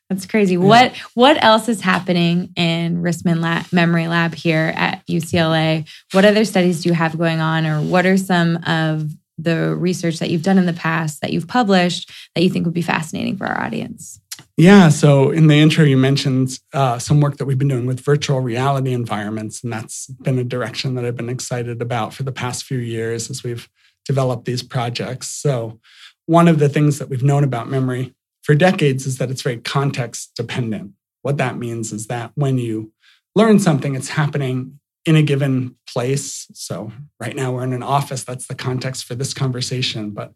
That's crazy. Yeah. What what else is happening in Rissman Lab, Memory Lab here at UCLA? What other studies do you have going on, or what are some of the research that you've done in the past that you've published that you think would be fascinating for our audience? Yeah. So in the intro, you mentioned uh, some work that we've been doing with virtual reality environments, and that's been a direction that I've been excited about for the past few years as we've developed these projects. So one of the things that we've known about memory for decades is that it's very context dependent. What that means is that when you learn something, it's happening in a given place. So right now we're in an office. That's the context for this conversation. But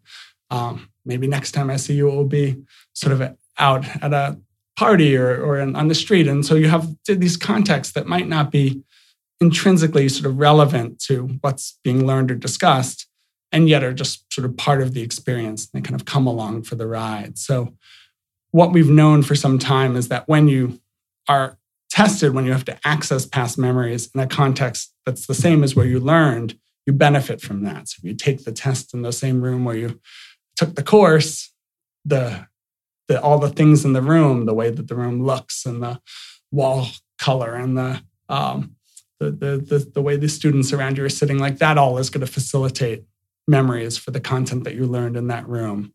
um, maybe next time I see you, it will be sort of out at a party or, or in, on the street. And so you have these contexts that might not be intrinsically sort of relevant to what's being learned or discussed, and yet are just sort of part of the experience. They kind of come along for the ride. So what we've known for some time is that when you are tested, when you have to access past memories in a context that's the same as where you learned, you benefit from that. So if you take the test in the same room where you took the course, the, the all the things in the room, the way that the room looks and the wall color and the um, the, the, the, the way the students around you are sitting, like that all is going to facilitate memories for the content that you learned in that room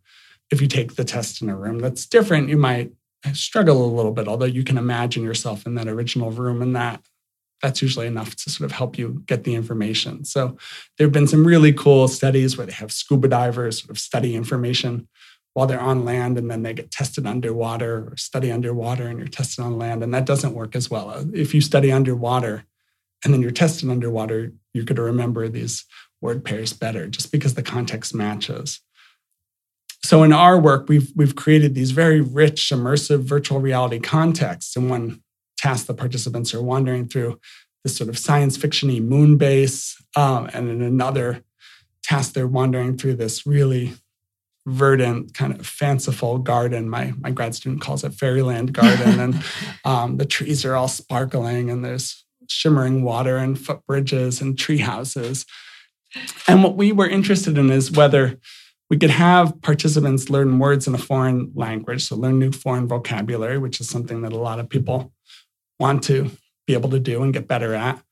if you take the test in a room that's different, you might struggle a little bit, although you can imagine yourself in that original room and that that's usually enough to sort of help you get the information. So there have been some really cool studies where they have scuba divers sort of study information while they're on land and then they get tested underwater or study underwater and you're tested on land. And that doesn't work as well. If you study underwater and then you're tested underwater, you're going to remember these word pairs better just because the context matches. So in our work, we've we've created these very rich, immersive virtual reality contexts. And one task the participants are wandering through this sort of science fictiony moon base, um, and in another task they're wandering through this really verdant, kind of fanciful garden. My my grad student calls it fairyland garden, and um, the trees are all sparkling, and there's shimmering water and footbridges and tree houses. And what we were interested in is whether we could have participants learn words in a foreign language, so learn new foreign vocabulary, which is something that a lot of people want to be able to do and get better at.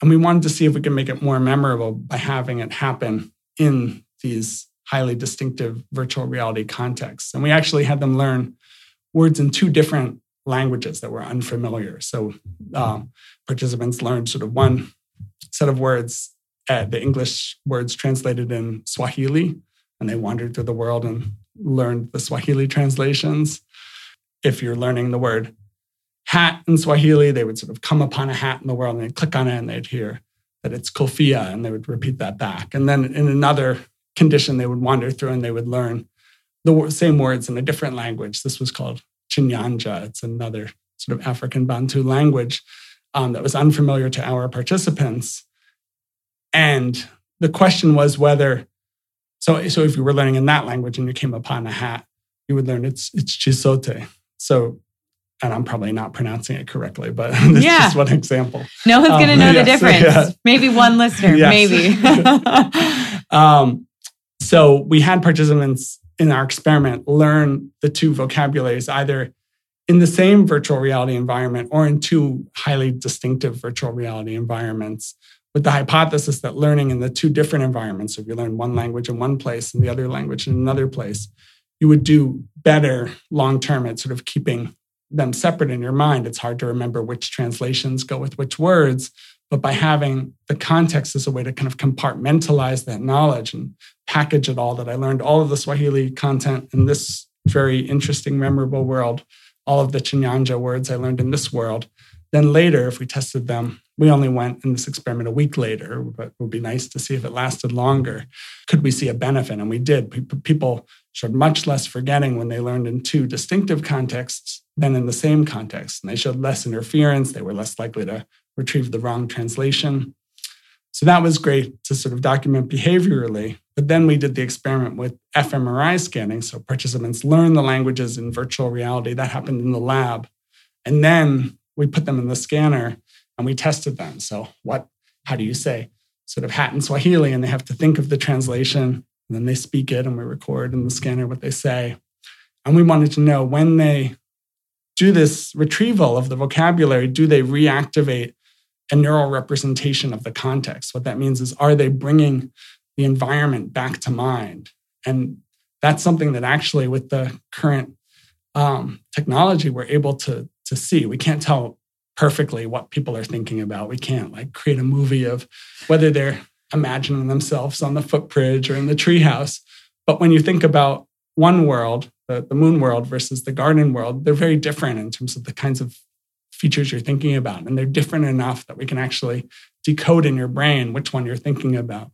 And we wanted to see if we could make it more memorable by having it happen in these highly distinctive virtual reality contexts. And we actually had them learn words in two different languages that were unfamiliar. So um, participants learned sort of one set of words, uh, the English words translated in Swahili, and they wandered through the world and learned the Swahili translations. If you're learning the word hat in Swahili, they would sort of come upon a hat in the world and they'd click on it and they'd hear that it's kofia and they would repeat that back. And then in another condition, they would wander through and they would learn the same words in a different language. This was called Chinyanja. It's another sort of African Bantu language um, that was unfamiliar to our participants. And the question was whether so, so if you were learning in that language and you came upon a hat, you would learn it's it's chisote. So, and I'm probably not pronouncing it correctly, but this yeah. is one example. No one's um, going to know yes, the difference. Yeah. Maybe one listener, maybe. um, so we had participants in our experiment learn the two vocabularies either in the same virtual reality environment or in two highly distinctive virtual reality environments with the hypothesis that learning in the two different environments, if you learn one language in one place and the other language in another place, you would do better long term at sort of keeping them separate in your mind. It's hard to remember which translations go with which words, but by having the context as a way to kind of compartmentalize that knowledge and package it all that I learned all of the Swahili content in this very interesting, memorable world, all of the Chinyanja words I learned in this world. Then later, if we tested them we only went in this experiment a week later, but it would be nice to see if it lasted longer. Could we see a benefit? And we did. People showed much less forgetting when they learned in two distinctive contexts than in the same context. And they showed less interference. They were less likely to retrieve the wrong translation. So that was great to sort of document behaviorally. But then we did the experiment with fMRI scanning. So participants learned the languages in virtual reality. That happened in the lab. And then we put them in the scanner and we tested them. So, what, how do you say sort of hat in Swahili? And they have to think of the translation, and then they speak it, and we record in the scanner what they say. And we wanted to know when they do this retrieval of the vocabulary, do they reactivate a neural representation of the context? What that means is, are they bringing the environment back to mind? And that's something that actually, with the current um, technology, we're able to, to see. We can't tell perfectly what people are thinking about. We can't like create a movie of whether they're imagining themselves on the footbridge or in the treehouse. But when you think about one world, the, the moon world versus the garden world, they're very different in terms of the kinds of features you're thinking about. And they're different enough that we can actually decode in your brain which one you're thinking about.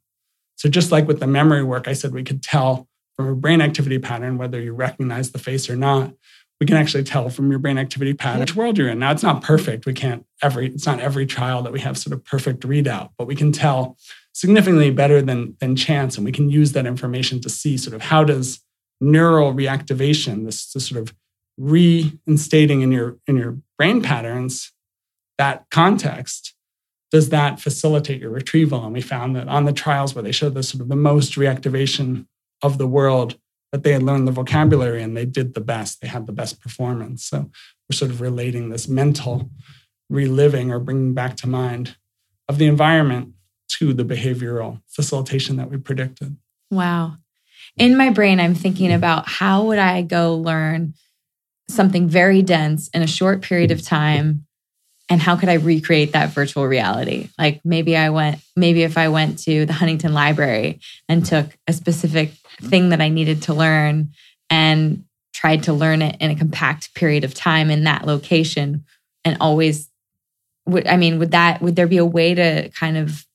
So, just like with the memory work, I said we could tell from a brain activity pattern whether you recognize the face or not. We can actually tell from your brain activity pattern which world you're in. Now, it's not perfect. We can't every, it's not every trial that we have sort of perfect readout, but we can tell significantly better than, than chance. And we can use that information to see sort of how does neural reactivation, this, this sort of reinstating in your in your brain patterns that context does that facilitate your retrieval? And we found that on the trials where they showed the sort of the most reactivation of the world that they had learned the vocabulary and they did the best. They had the best performance. So we're sort of relating this mental reliving or bringing back to mind of the environment to the behavioral facilitation that we predicted. Wow. In my brain i'm thinking mm. about how would i go learn something very dense in a short period of time. And how could i recreate that virtual reality? Like maybe i went maybe if i went to the huntington library and took a specific thing that i needed to learn and tried to learn it in a compact period of time in that location and always would i mean would that would there be a way to kind of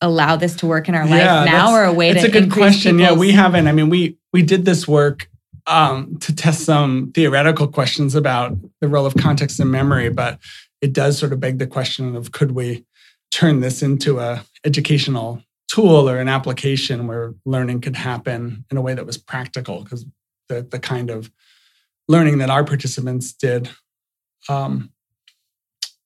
allow this to work in our yeah, life now or a way to It's a good question. Yeah we haven't. I mean we we did this work um, to test some theoretical questions about the role of context and memory, but it does sort of beg the question of could we turn this into a educational tool or an application where learning could happen in a way that was practical because the, the kind of learning that our participants did um,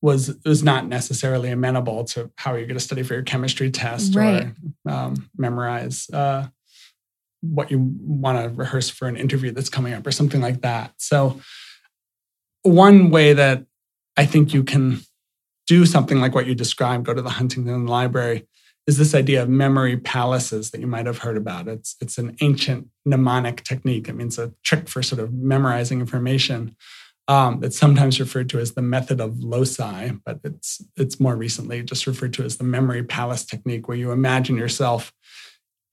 was was not necessarily amenable to how you're going to study for your chemistry test right. or um, memorize uh, what you want to rehearse for an interview that's coming up or something like that. So, one way that I think you can do something like what you described, go to the Huntington Library, is this idea of memory palaces that you might have heard about. It's, it's an ancient mnemonic technique. It means a trick for sort of memorizing information. Um, it's sometimes referred to as the method of loci, but it's it's more recently just referred to as the memory palace technique, where you imagine yourself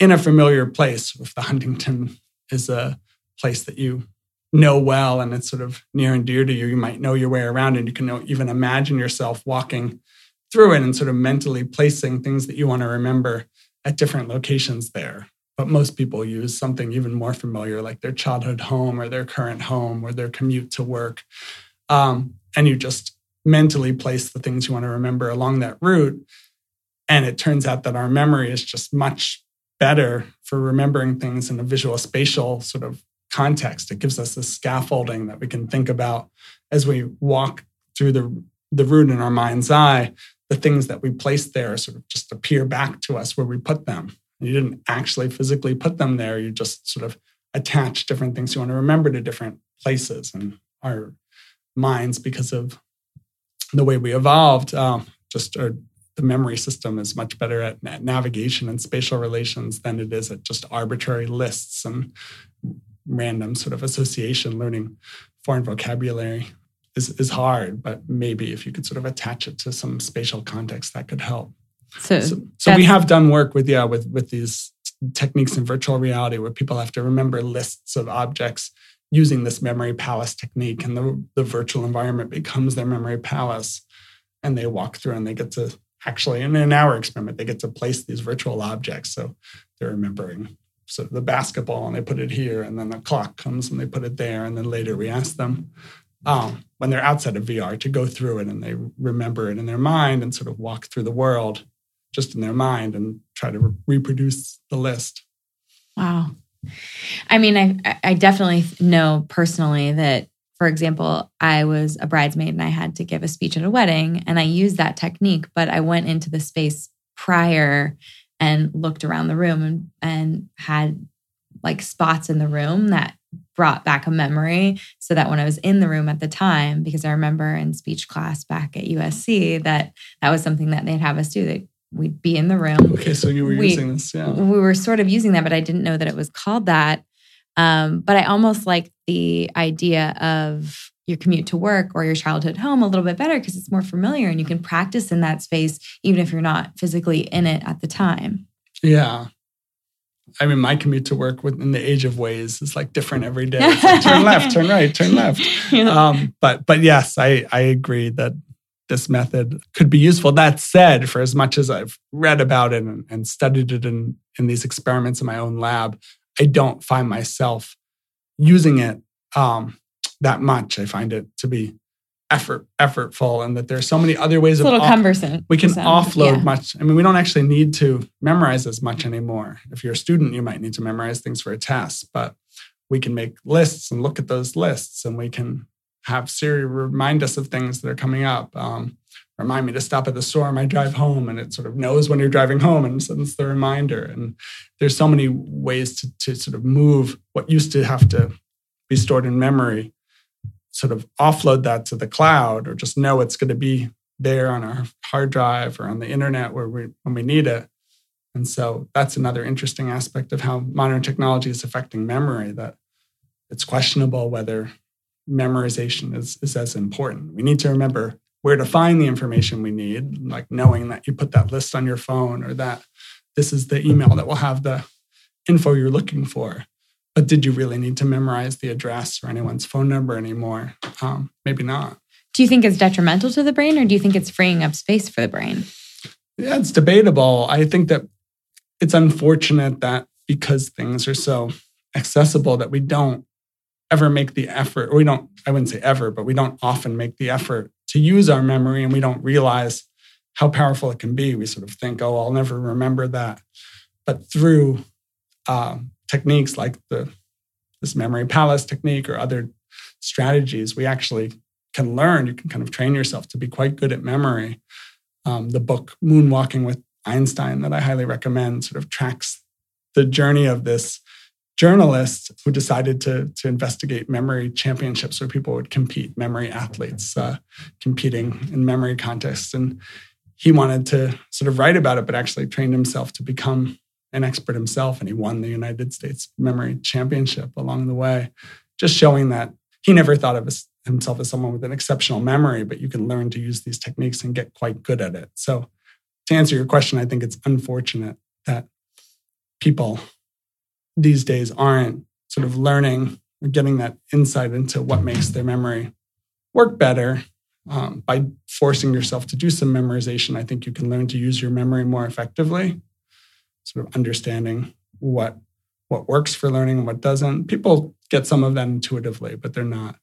in a familiar place. If the Huntington is a place that you know well and it's sort of near and dear to you, you might know your way around and you can even imagine yourself walking through it and sort of mentally placing things that you want to remember at different locations there. But most people use something even more familiar, like their childhood home or their current home or their commute to work. Um, and you just mentally place the things you want to remember along that route. And it turns out that our memory is just much better for remembering things in a visual spatial sort of context. It gives us this scaffolding that we can think about as we walk through the, the route in our mind's eye. The things that we place there sort of just appear back to us where we put them. You didn't actually physically put them there. You just sort of attach different things you want to remember to different places. And our minds, because of the way we evolved, um, just are the memory system is much better at navigation and spatial relations than it is at just arbitrary lists and random sort of association. Learning foreign vocabulary is, is hard, but maybe if you could sort of attach it to some spatial context, that could help. So, so, so we have done work with yeah with with these techniques in virtual reality where people have to remember lists of objects using this memory palace technique, and the the virtual environment becomes their memory palace, and they walk through and they get to actually in an hour experiment they get to place these virtual objects. So they're remembering so the basketball and they put it here and then the clock comes and they put it there and then later we ask them um, when they're outside of vr to go through it and they remember it in their mind and sort of walk through the world just in their mind and try to re- reproduce the list. Wow. I mean i i definitely know personally that for example, I was a bridesmaid and I had to give a speech at a wedding and I used that technique, but I went into the space prior and looked around the room and, and had like spots in the room that brought back a memory so that when I was in the room at the time, because I remember in speech class back at USC that that was something that they'd have us do. That we'd be in the room. Okay, so you were we, using this, yeah. We were sort of using that, but I didn't know that it was called that. Um, but I almost like the idea of your commute to work or your childhood home a little bit better because it's more familiar and you can practice in that space even if you're not physically in it at the time. Yeah. I mean, my commute to work within the age of Waze is like different every day. Like, turn left, turn right, turn left. Yeah. Um, but but yes, I I agree that this method could be useful. That said, for as much as I've read about it and, and studied it in in these experiments in my own lab, I don't find myself using it um, that much. I find it to be effort effortful and that there's so many other ways it's of a little off- cumbersome. We can offload yeah. much. I mean, we don't actually need to memorize as much anymore. If you're a student, you might need to memorize things for a test, but we can make lists and look at those lists and we can have Siri remind us of things that are coming up. Um, remind me to stop at the store on my drive home and it sort of knows when you're driving home and sends the reminder and there's so many ways to, to sort of move what used to have to be stored in memory sort of offload that to the cloud or just know it's going to be there on our hard drive or on the internet where we when we need it. And so that's another interesting aspect of how modern technology is affecting memory that it's questionable whether memorization is, is as important. We need to remember where to find the information we need, like knowing that you put that list on your phone or that this is the email that will have the info you're looking for. But did you really need to memorize the address or anyone's phone number anymore? Um, maybe not. Do you think it's detrimental to the brain or do you think it's freeing up space for the brain? Yeah, it's debatable. I think that it's unfortunate that because things are so accessible that we don't ever make the effort, or we don't, I wouldn't say ever, but we don't often make the effort to use our memory and we don't realize how powerful it can be. We sort of think, oh, I'll never remember that. But through um, techniques like the this memory palace technique or other strategies, we actually can learn. You can kind of train yourself to be quite good at memory. Um, the book Moonwalking with Einstein that I highly recommend sort of tracks the journey of this journalist who decided to, to investigate memory championships where people would compete, memory athletes uh, competing in memory contests. And he wanted to sort of write about it, but actually trained himself to become an expert himself, and he won the United States Memory Championship along the way, just showing that he never thought of himself as someone with an exceptional memory, but you can learn to use these techniques and get quite good at it. So, to answer your question, I think it's unfortunate that people these days aren't sort of learning or getting that insight into what makes their memory work better. Um, by forcing yourself to do some memorization, I think you can learn to use your memory more effectively sort of understanding what what works for learning and what doesn't. People get some of that intuitively, but they're not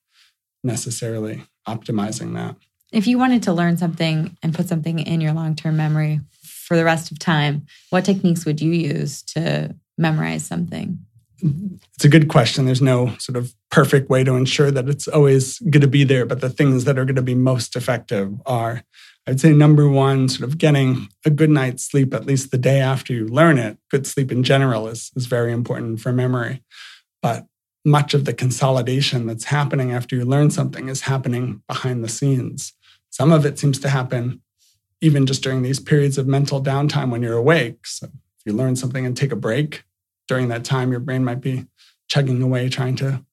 necessarily optimizing that. If you wanted to learn something and put something in your long-term memory for the rest of time, what techniques would you use to memorize something? It's a good question. There's no sort of perfect way to ensure that it's always going to be there, but the things that are going to be most effective are I'd say number one, sort of getting a good night's sleep at least the day after you learn it. Good sleep in general is, is very important for memory. But much of the consolidation that's happening after you learn something is happening behind the scenes. Some of it seems to happen even just during these periods of mental downtime when you're awake. So if you learn something and take a break, during that time, your brain might be chugging away trying to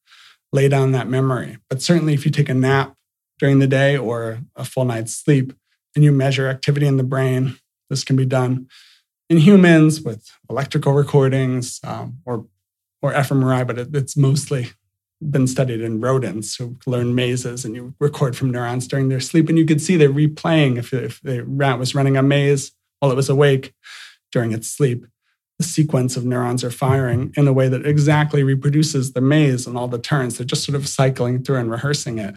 lay down that memory. But certainly, if you take a nap during the day or a full night's sleep, and you measure activity in the brain. This can be done in humans with electrical recordings um, or or fMRI, but it, it's mostly been studied in rodents who learn mazes and you record from neurons during their sleep and you could see they're replaying if, if the rat was running a maze while it was awake during its sleep the sequence of neurons are firing in a way that exactly reproduces the maze and all the turns they're just sort of cycling through and rehearsing it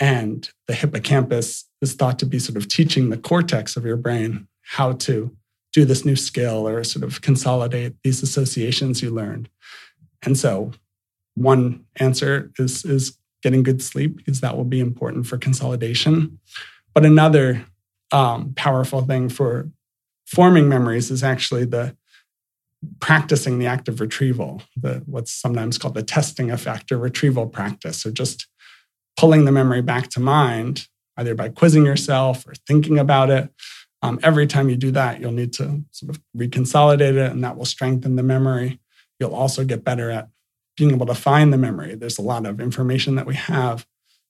and the hippocampus is thought to be sort of teaching the cortex of your brain how to do this new skill or sort of consolidate these associations you learned. And so one answer is, is getting good sleep because that will be important for consolidation. But another um, powerful thing for forming memories is actually the practicing the act of retrieval, the, what's sometimes called the testing effect or retrieval practice. So just pulling the memory back to mind, either by quizzing yourself or thinking about it. Um, every time you do that, you'll need to sort of reconsolidate it, and that will strengthen the memory. You'll also get better at being able to find the memory. There's a lot of information that we have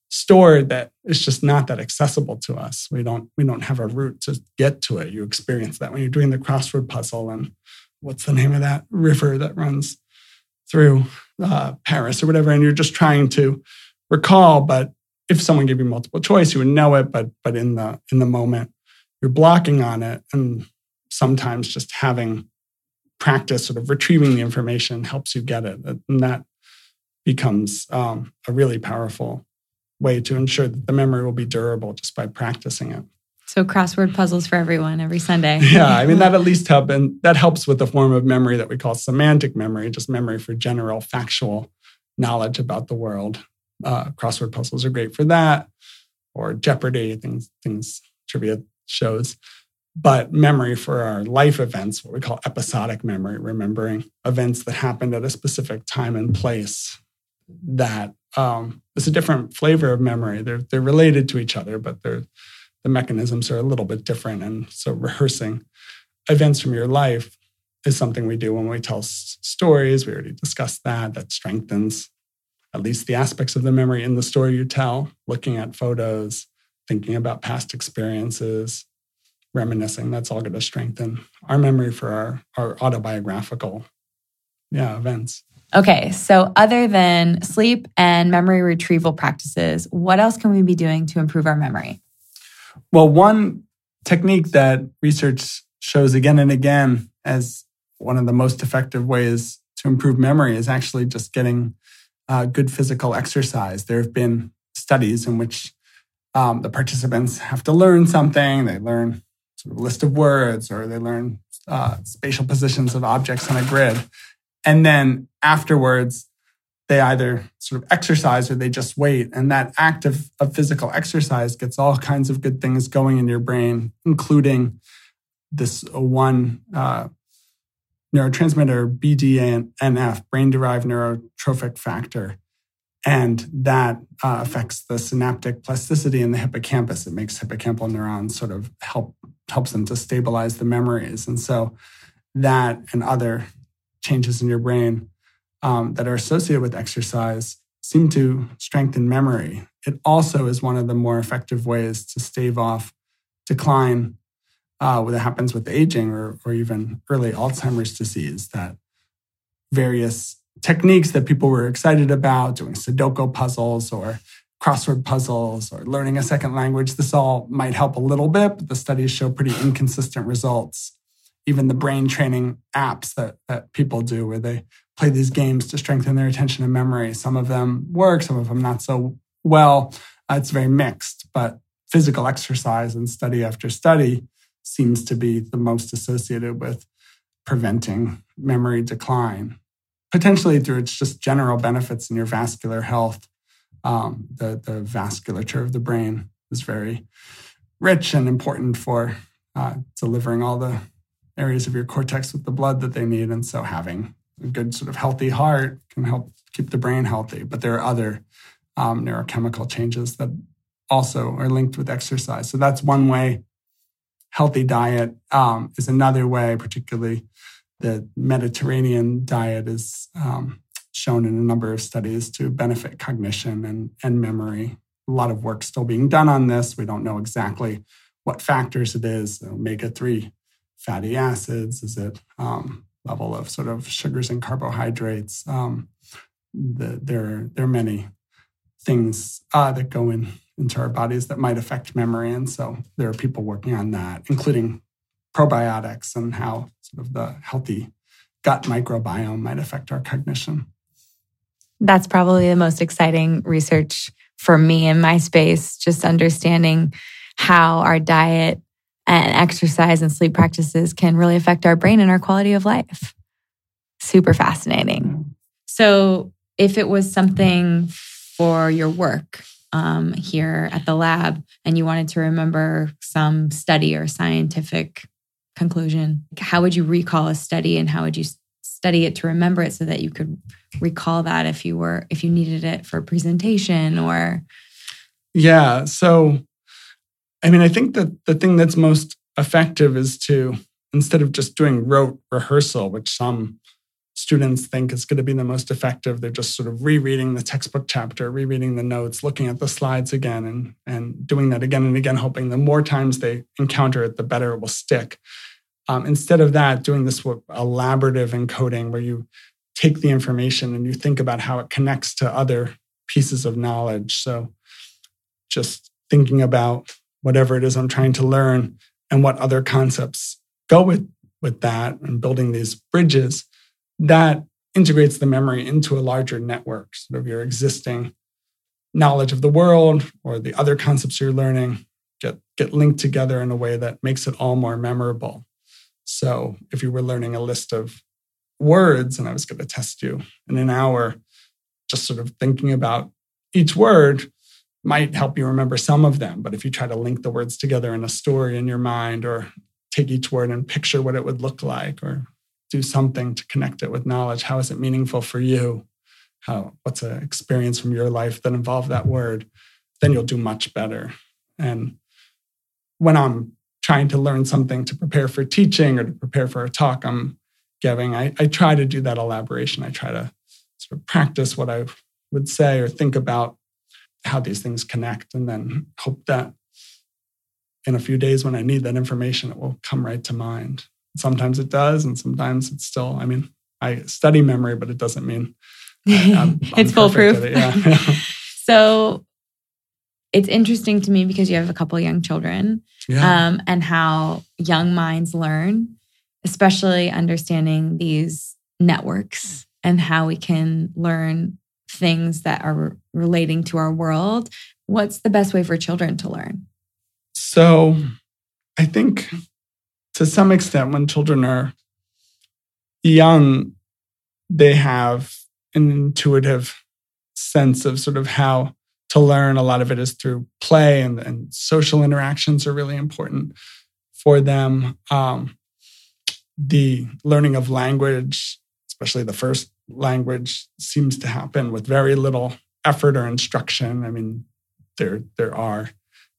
stored that is just not that accessible to us. We don't we don't have a route to get to it. You experience that when you're doing the crossword puzzle and what's the name of that river that runs through uh, Paris or whatever, and you're just trying to recall. But if someone gave you multiple choice, you would know it. But but in the in the moment, you're blocking on it, and sometimes just having practice, sort of retrieving the information, helps you get it, and that becomes um, a really powerful way to ensure that the memory will be durable just by practicing it. So crossword puzzles for everyone every Sunday. yeah, I mean that at least help, and that helps with the form of memory that we call semantic memory, just memory for general factual knowledge about the world. Uh, crossword puzzles are great for that, or Jeopardy, things, things, trivia shows. But memory for our life events, what we call episodic memory, remembering events that happened at a specific time and place, that um, it's a different flavor of memory. They're they're related to each other, but they're the mechanisms are a little bit different. And so rehearsing events from your life is something we do when we tell s- stories. We already discussed that. That strengthens at least the aspects of the memory in the story you tell, looking at photos, thinking about past experiences, reminiscing. That's all going to strengthen our memory for our, our autobiographical yeah, events. Okay, so other than sleep and memory retrieval practices, what else can we be doing to improve our memory? Well, one technique that research shows again and again as one of the most effective ways to improve memory is actually just getting uh, good physical exercise. There have been studies in which um, the participants have to learn something. They learn sort of a list of words or they learn uh, spatial positions of objects on a grid. And then afterwards, they either sort of exercise or they just wait. And that act of, of physical exercise gets all kinds of good things going in your brain, including this one uh, neurotransmitter, BDNF, brain derived neurotrophic factor. And that uh, affects the synaptic plasticity in the hippocampus. It makes hippocampal neurons sort of help helps them to stabilize the memories. And so that and other changes in your brain um, that are associated with exercise seem to strengthen memory. It also is one of the more effective ways to stave off decline uh, that happens with aging or, or even early Alzheimer's disease. That various techniques that people were excited about, doing Sudoku puzzles or crossword puzzles or learning a second language, this all might help a little bit, but the studies show pretty inconsistent results. Even the brain training apps that, that people do, where they play these games to strengthen their attention and memory. Some of them work, some of them not so well. Uh, it's very mixed, but physical exercise and study after study seems to be the most associated with preventing memory decline, potentially through its just general benefits in your vascular health. Um, the, the vasculature of the brain is very rich and important for uh, delivering all the areas of your cortex with the blood that they need. And so having a good sort of healthy heart can help keep the brain healthy. But there are other um, neurochemical changes that also are linked with exercise. So that's one way. Healthy diet um, is another way, particularly the Mediterranean diet is um, shown in a number of studies to benefit cognition and, and memory. A lot of work still being done on this. We don't know exactly what factors it is. Omega 3 fatty acids? Is it um, level of sort of sugars and carbohydrates. Um, the, there, there are many things uh, that go in into our bodies that might affect memory, and so there are people working on that, including probiotics and how sort of the healthy gut microbiome might affect our cognition. That's probably the most exciting research for me in my space, just understanding how our diet and exercise and sleep practices can really affect our brain and our quality of life. Super fascinating. So, if it was something for your work um, here at the lab and you wanted to remember some study or scientific conclusion, how would you recall a study and how would you study it to remember it so that you could recall that if you were if you needed it for presentation or yeah so i mean i think that the thing that's most effective is to instead of just doing rote rehearsal which some students think is going to be the most effective they're just sort of rereading the textbook chapter rereading the notes looking at the slides again and and doing that again and again hoping the more times they encounter it the better it will stick um, instead of that, doing this elaborative encoding where you take the information and you think about how it connects to other pieces of knowledge. So just thinking about whatever it is I'm trying to learn and what other concepts go with, with that and building these bridges, that integrates the memory into a larger network, sort of your existing knowledge of the world or the other concepts you're learning get, get linked together in a way that makes it all more memorable. So if you were learning a list of words and I was going to test you in an hour, just sort of thinking about each word might help you remember some of them. But if you try to link the words together in a story in your mind or take each word and picture what it would look like or do something to connect it with knowledge, how is it meaningful for you? How what's an experience from your life that involved that word? Then you'll do much better. And when I'm trying to learn something to prepare for teaching or to prepare for a talk I'm giving, I, I try to do that elaboration. I try to sort of practice what I would say or think about how these things connect and then hope that in a few days when I need that information, it will come right to mind. Sometimes it does, and sometimes it's still, I mean, I study memory, but it doesn't mean I, I'm, I'm it's foolproof. It. Yeah. so it's interesting to me because you have a couple young children yeah. um, and how young minds learn, especially understanding these networks and how we can learn things that are relating to our world. What's the best way for children to learn? So, I think to some extent, when children are young, they have an intuitive sense of sort of how to learn. A lot of it is through play, and, and social interactions are really important for them. Um, the learning of language, especially the first language, seems to happen with very little effort or instruction. I mean, there there are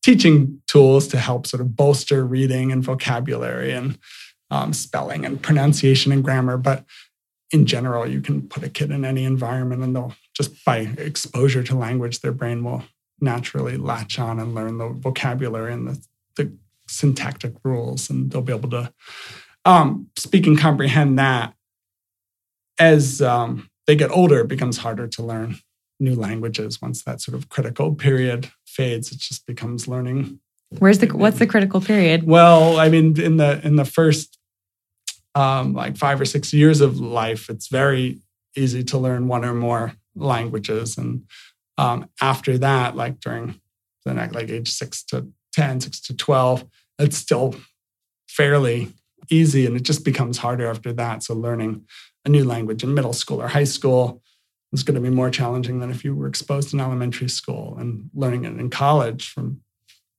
teaching tools to help sort of bolster reading and vocabulary and um, spelling and pronunciation and grammar, but in general, you can put a kid in any environment and they'll just by exposure to language, their brain will naturally latch on and learn the vocabulary and the, the syntactic rules, and they'll be able to um, speak and comprehend that. As um, they get older, it becomes harder to learn new languages once that sort of critical period fades. It just becomes learning. Where's the what's the critical period? Well, I mean, in the in the first um, like five or six years of life, it's very easy to learn one or more languages. And um, after that, like during the next, like age six to 10, six to 12, it's still fairly easy. And it just becomes harder after that. So learning a new language in middle school or high school is going to be more challenging than if you were exposed in elementary school and learning it in college from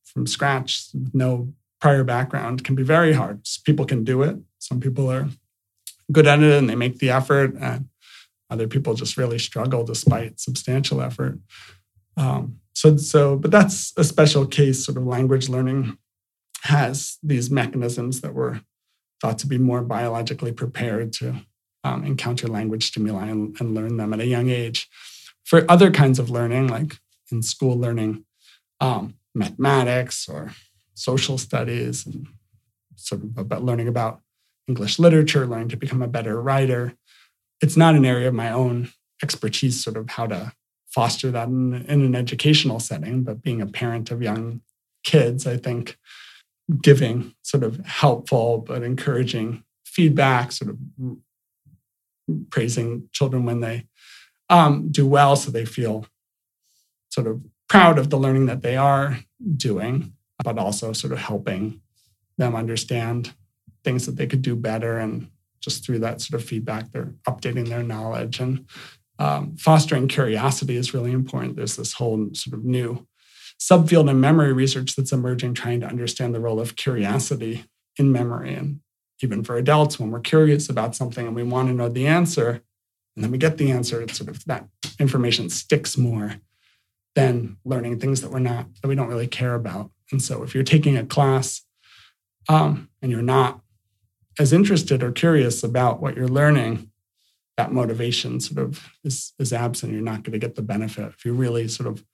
from scratch with no prior background can be very hard. People can do it. Some people are good at it and they make the effort. And other people just really struggle despite substantial effort. Um, so, so, but that's a special case. Sort of language learning has these mechanisms that were thought to be more biologically prepared to um, encounter language stimuli and, and learn them at a young age. For other kinds of learning, like in school learning, um, mathematics or social studies, and sort of about learning about English literature, learning to become a better writer, it's not an area of my own expertise, sort of how to foster that in, in an educational setting. But being a parent of young kids, I think giving sort of helpful but encouraging feedback, sort of praising children when they um, do well so they feel sort of proud of the learning that they are doing, but also sort of helping them understand things that they could do better and just through that sort of feedback, they're updating their knowledge and um, fostering curiosity is really important. There's this whole sort of new subfield in memory research that's emerging, trying to understand the role of curiosity in memory and even for adults, when we're curious about something and we want to know the answer, and then we get the answer, it's sort of that information sticks more than learning things that we're not, that we don't really care about. And so if you're taking a class um, and you're not as interested or curious about what you're learning, that motivation sort of is, is absent. You're not going to get the benefit. If you really sort of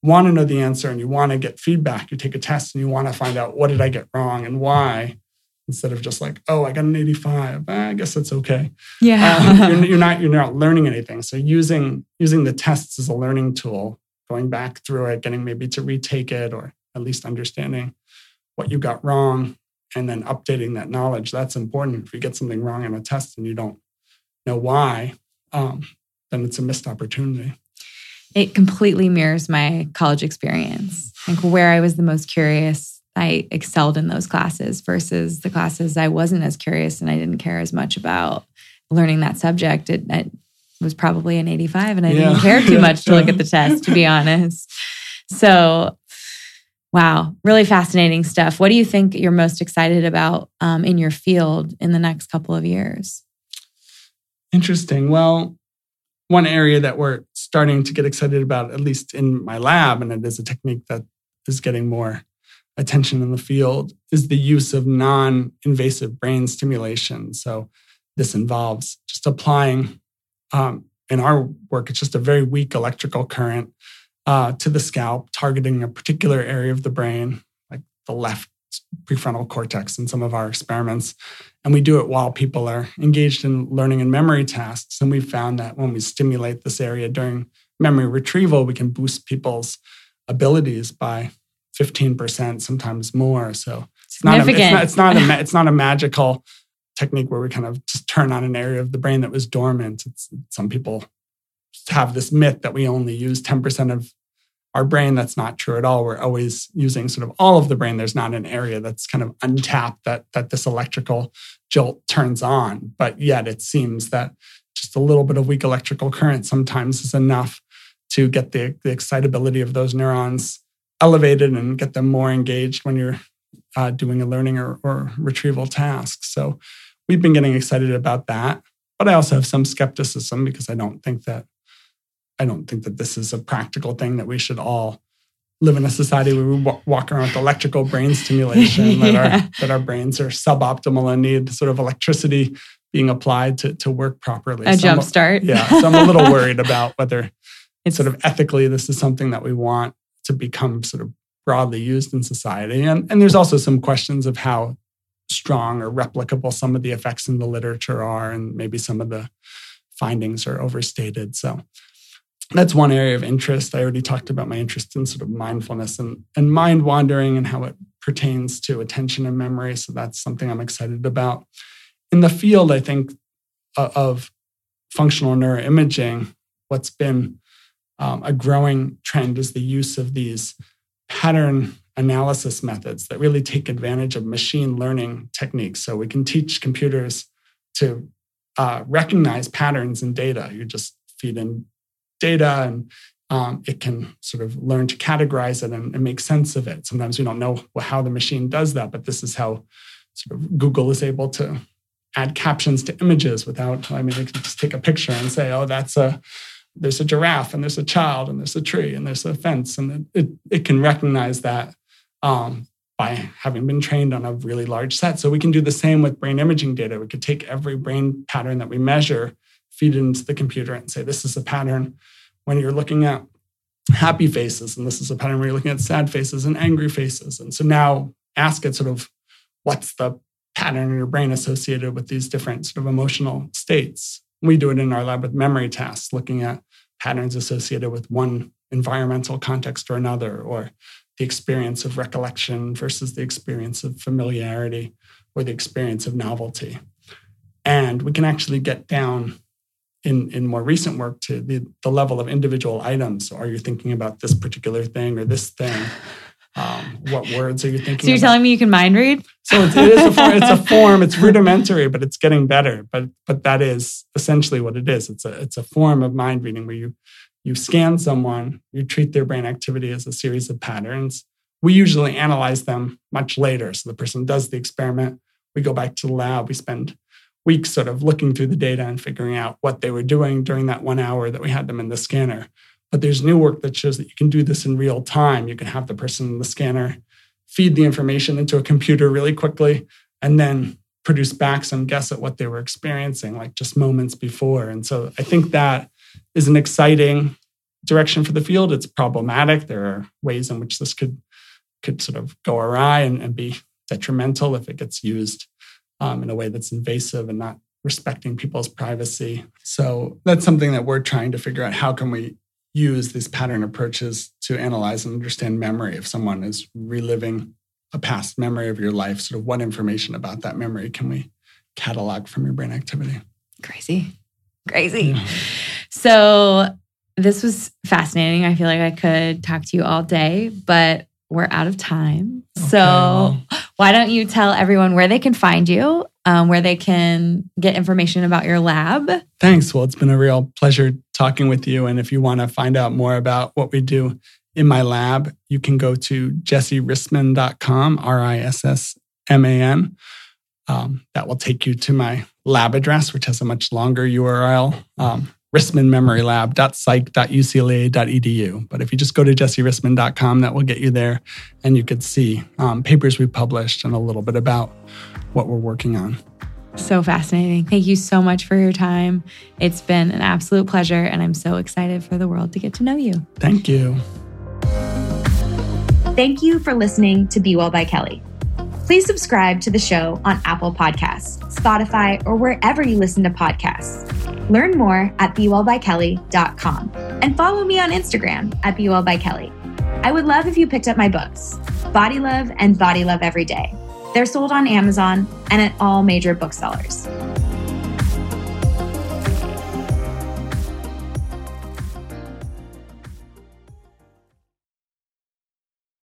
want to know the answer and you want to get feedback, you take a test and you want to find out what did I get wrong and why, instead of just like, oh, I got an 85. Eh, I guess that's okay. Yeah. Um, you're, you're, not you're not learning anything. So using using the tests as a learning tool, going back through it, getting maybe to retake it or at least understanding what you got wrong and then updating that knowledge. That's important. If you get something wrong in a test and you don't know why, um, then it's a missed opportunity. It completely mirrors my college experience. Like where I was the most curious, I excelled in those classes versus the classes I wasn't as curious and I didn't care as much about learning that subject. It, it was probably an 85 and I yeah. didn't care too much to look at the test, to be honest. So Wow, really fascinating stuff. What do you think you're most excited about um, in your field in the next couple of years? Interesting. Well, one area that we're starting to get excited about, at least in my lab, and it is a technique that is getting more attention in the field, is the use of non invasive brain stimulation. So, this involves just applying, um, in our work, it's just a very weak electrical current uh, to the scalp, targeting a particular area of the brain, like the left prefrontal cortex in some of our experiments. And we do it while people are engaged in learning and memory tasks. And we found that when we stimulate this area during memory retrieval, we can boost people's abilities by 15%, sometimes more. So it's not, a, it's not, it's not, a, it's not a magical technique where we kind of just turn on an area of the brain that was dormant. It's, some people have this myth that we only use 10% of our brain. That's not true at all. We're always using sort of all of the brain. There's not an area that's kind of untapped that, that this electrical jolt turns on. But yet it seems that just a little bit of weak electrical current sometimes is enough to get the, the excitability of those neurons elevated and get them more engaged when you're uh, doing a learning or, or retrieval task. So we've been getting excited about that. But I also have some skepticism because I don't think that I don't think that this is a practical thing that we should all live in a society where we walk around with electrical brain stimulation, yeah. that, our, that our brains are suboptimal and need sort of electricity being applied to, to work properly. A so jump start. Yeah. So I'm a little worried about whether it's sort of ethically this is something that we want to become sort of broadly used in society. And, and there's also some questions of how strong or replicable some of the effects in the literature are, and maybe some of the findings are overstated. So that's one area of interest. I already talked about my interest in sort of mindfulness and, and mind wandering and how it pertains to attention and memory. So that's something I'm excited about. In the field, I think uh, of functional neuroimaging, what's been um, a growing trend is the use of these pattern analysis methods that really take advantage of machine learning techniques. So we can teach computers to uh, recognize patterns in data. You just feed in data and um, it can sort of learn to categorize it and, and, make sense of it. Sometimes we don't know how the machine does that, but this is how sort of Google is able to add captions to images without, I mean, they can just take a picture and say, oh, that's a, there's a giraffe and there's a child and there's a tree and there's a fence. And it, it, can recognize that um, by having been trained on a really large set. So we can do the same with brain imaging data. We could take every brain pattern that we measure feed it into the computer and say, this is a pattern when you're looking at happy faces, and this is a pattern where you're looking at sad faces and angry faces. And so now ask it sort of what's the pattern in your brain associated with these different sort of emotional states. We do it in our lab with memory tasks, looking at patterns associated with one environmental context or another, or the experience of recollection versus the experience of familiarity or the experience of novelty. And we can actually get down in, in more recent work to the, the level of individual items. Are you thinking about this particular thing or this thing? Um, what words are you thinking? So you're about? telling me you can mind read? So it's, it is a form, it's a form. It's rudimentary, but it's getting better. But but that is essentially what it is. It's a it's a form of mind reading where you you scan someone, you treat their brain activity as a series of patterns. We usually analyze them much later. So the person does the experiment, we go back to the lab, we spend weeks sort of looking through the data and figuring out what they were doing during that one hour that we had them in the scanner. But there's new work that shows that you can do this in real time. You can have the person in the scanner feed the information into a computer really quickly and then produce back some guess at what they were experiencing, like just moments before. And so I think that is an exciting direction for the field. It's problematic. There are ways in which this could could sort of go awry and, and be detrimental if it gets used um, in a way that's invasive and not respecting people's privacy. So that's something that we're trying to figure out. How can we use these pattern approaches to analyze and understand memory if someone is reliving a past memory of your life sort of what information about that memory can we catalog from your brain activity crazy crazy yeah. so this was fascinating i feel like i could talk to you all day but we're out of time okay, so well. why don't you tell everyone where they can find you um, where they can get information about your lab. Thanks. Well, it's been a real pleasure talking with you. And if you want to find out more about what we do in my lab, you can go to jesserissman.com, R I S S M A N. Um, that will take you to my lab address, which has a much longer URL. Um, rissmanmemorylab.psych.ucla.edu. But if you just go to jesserissman.com, that will get you there and you could see um, papers we published and a little bit about what we're working on. So fascinating. Thank you so much for your time. It's been an absolute pleasure, and I'm so excited for the world to get to know you. Thank you. Thank you for listening to Be Well by Kelly. Please subscribe to the show on Apple Podcasts, Spotify, or wherever you listen to podcasts. Learn more at BeWellByKelly.com and follow me on Instagram at BeWellByKelly. I would love if you picked up my books, Body Love and Body Love Every Day. They're sold on Amazon and at all major booksellers.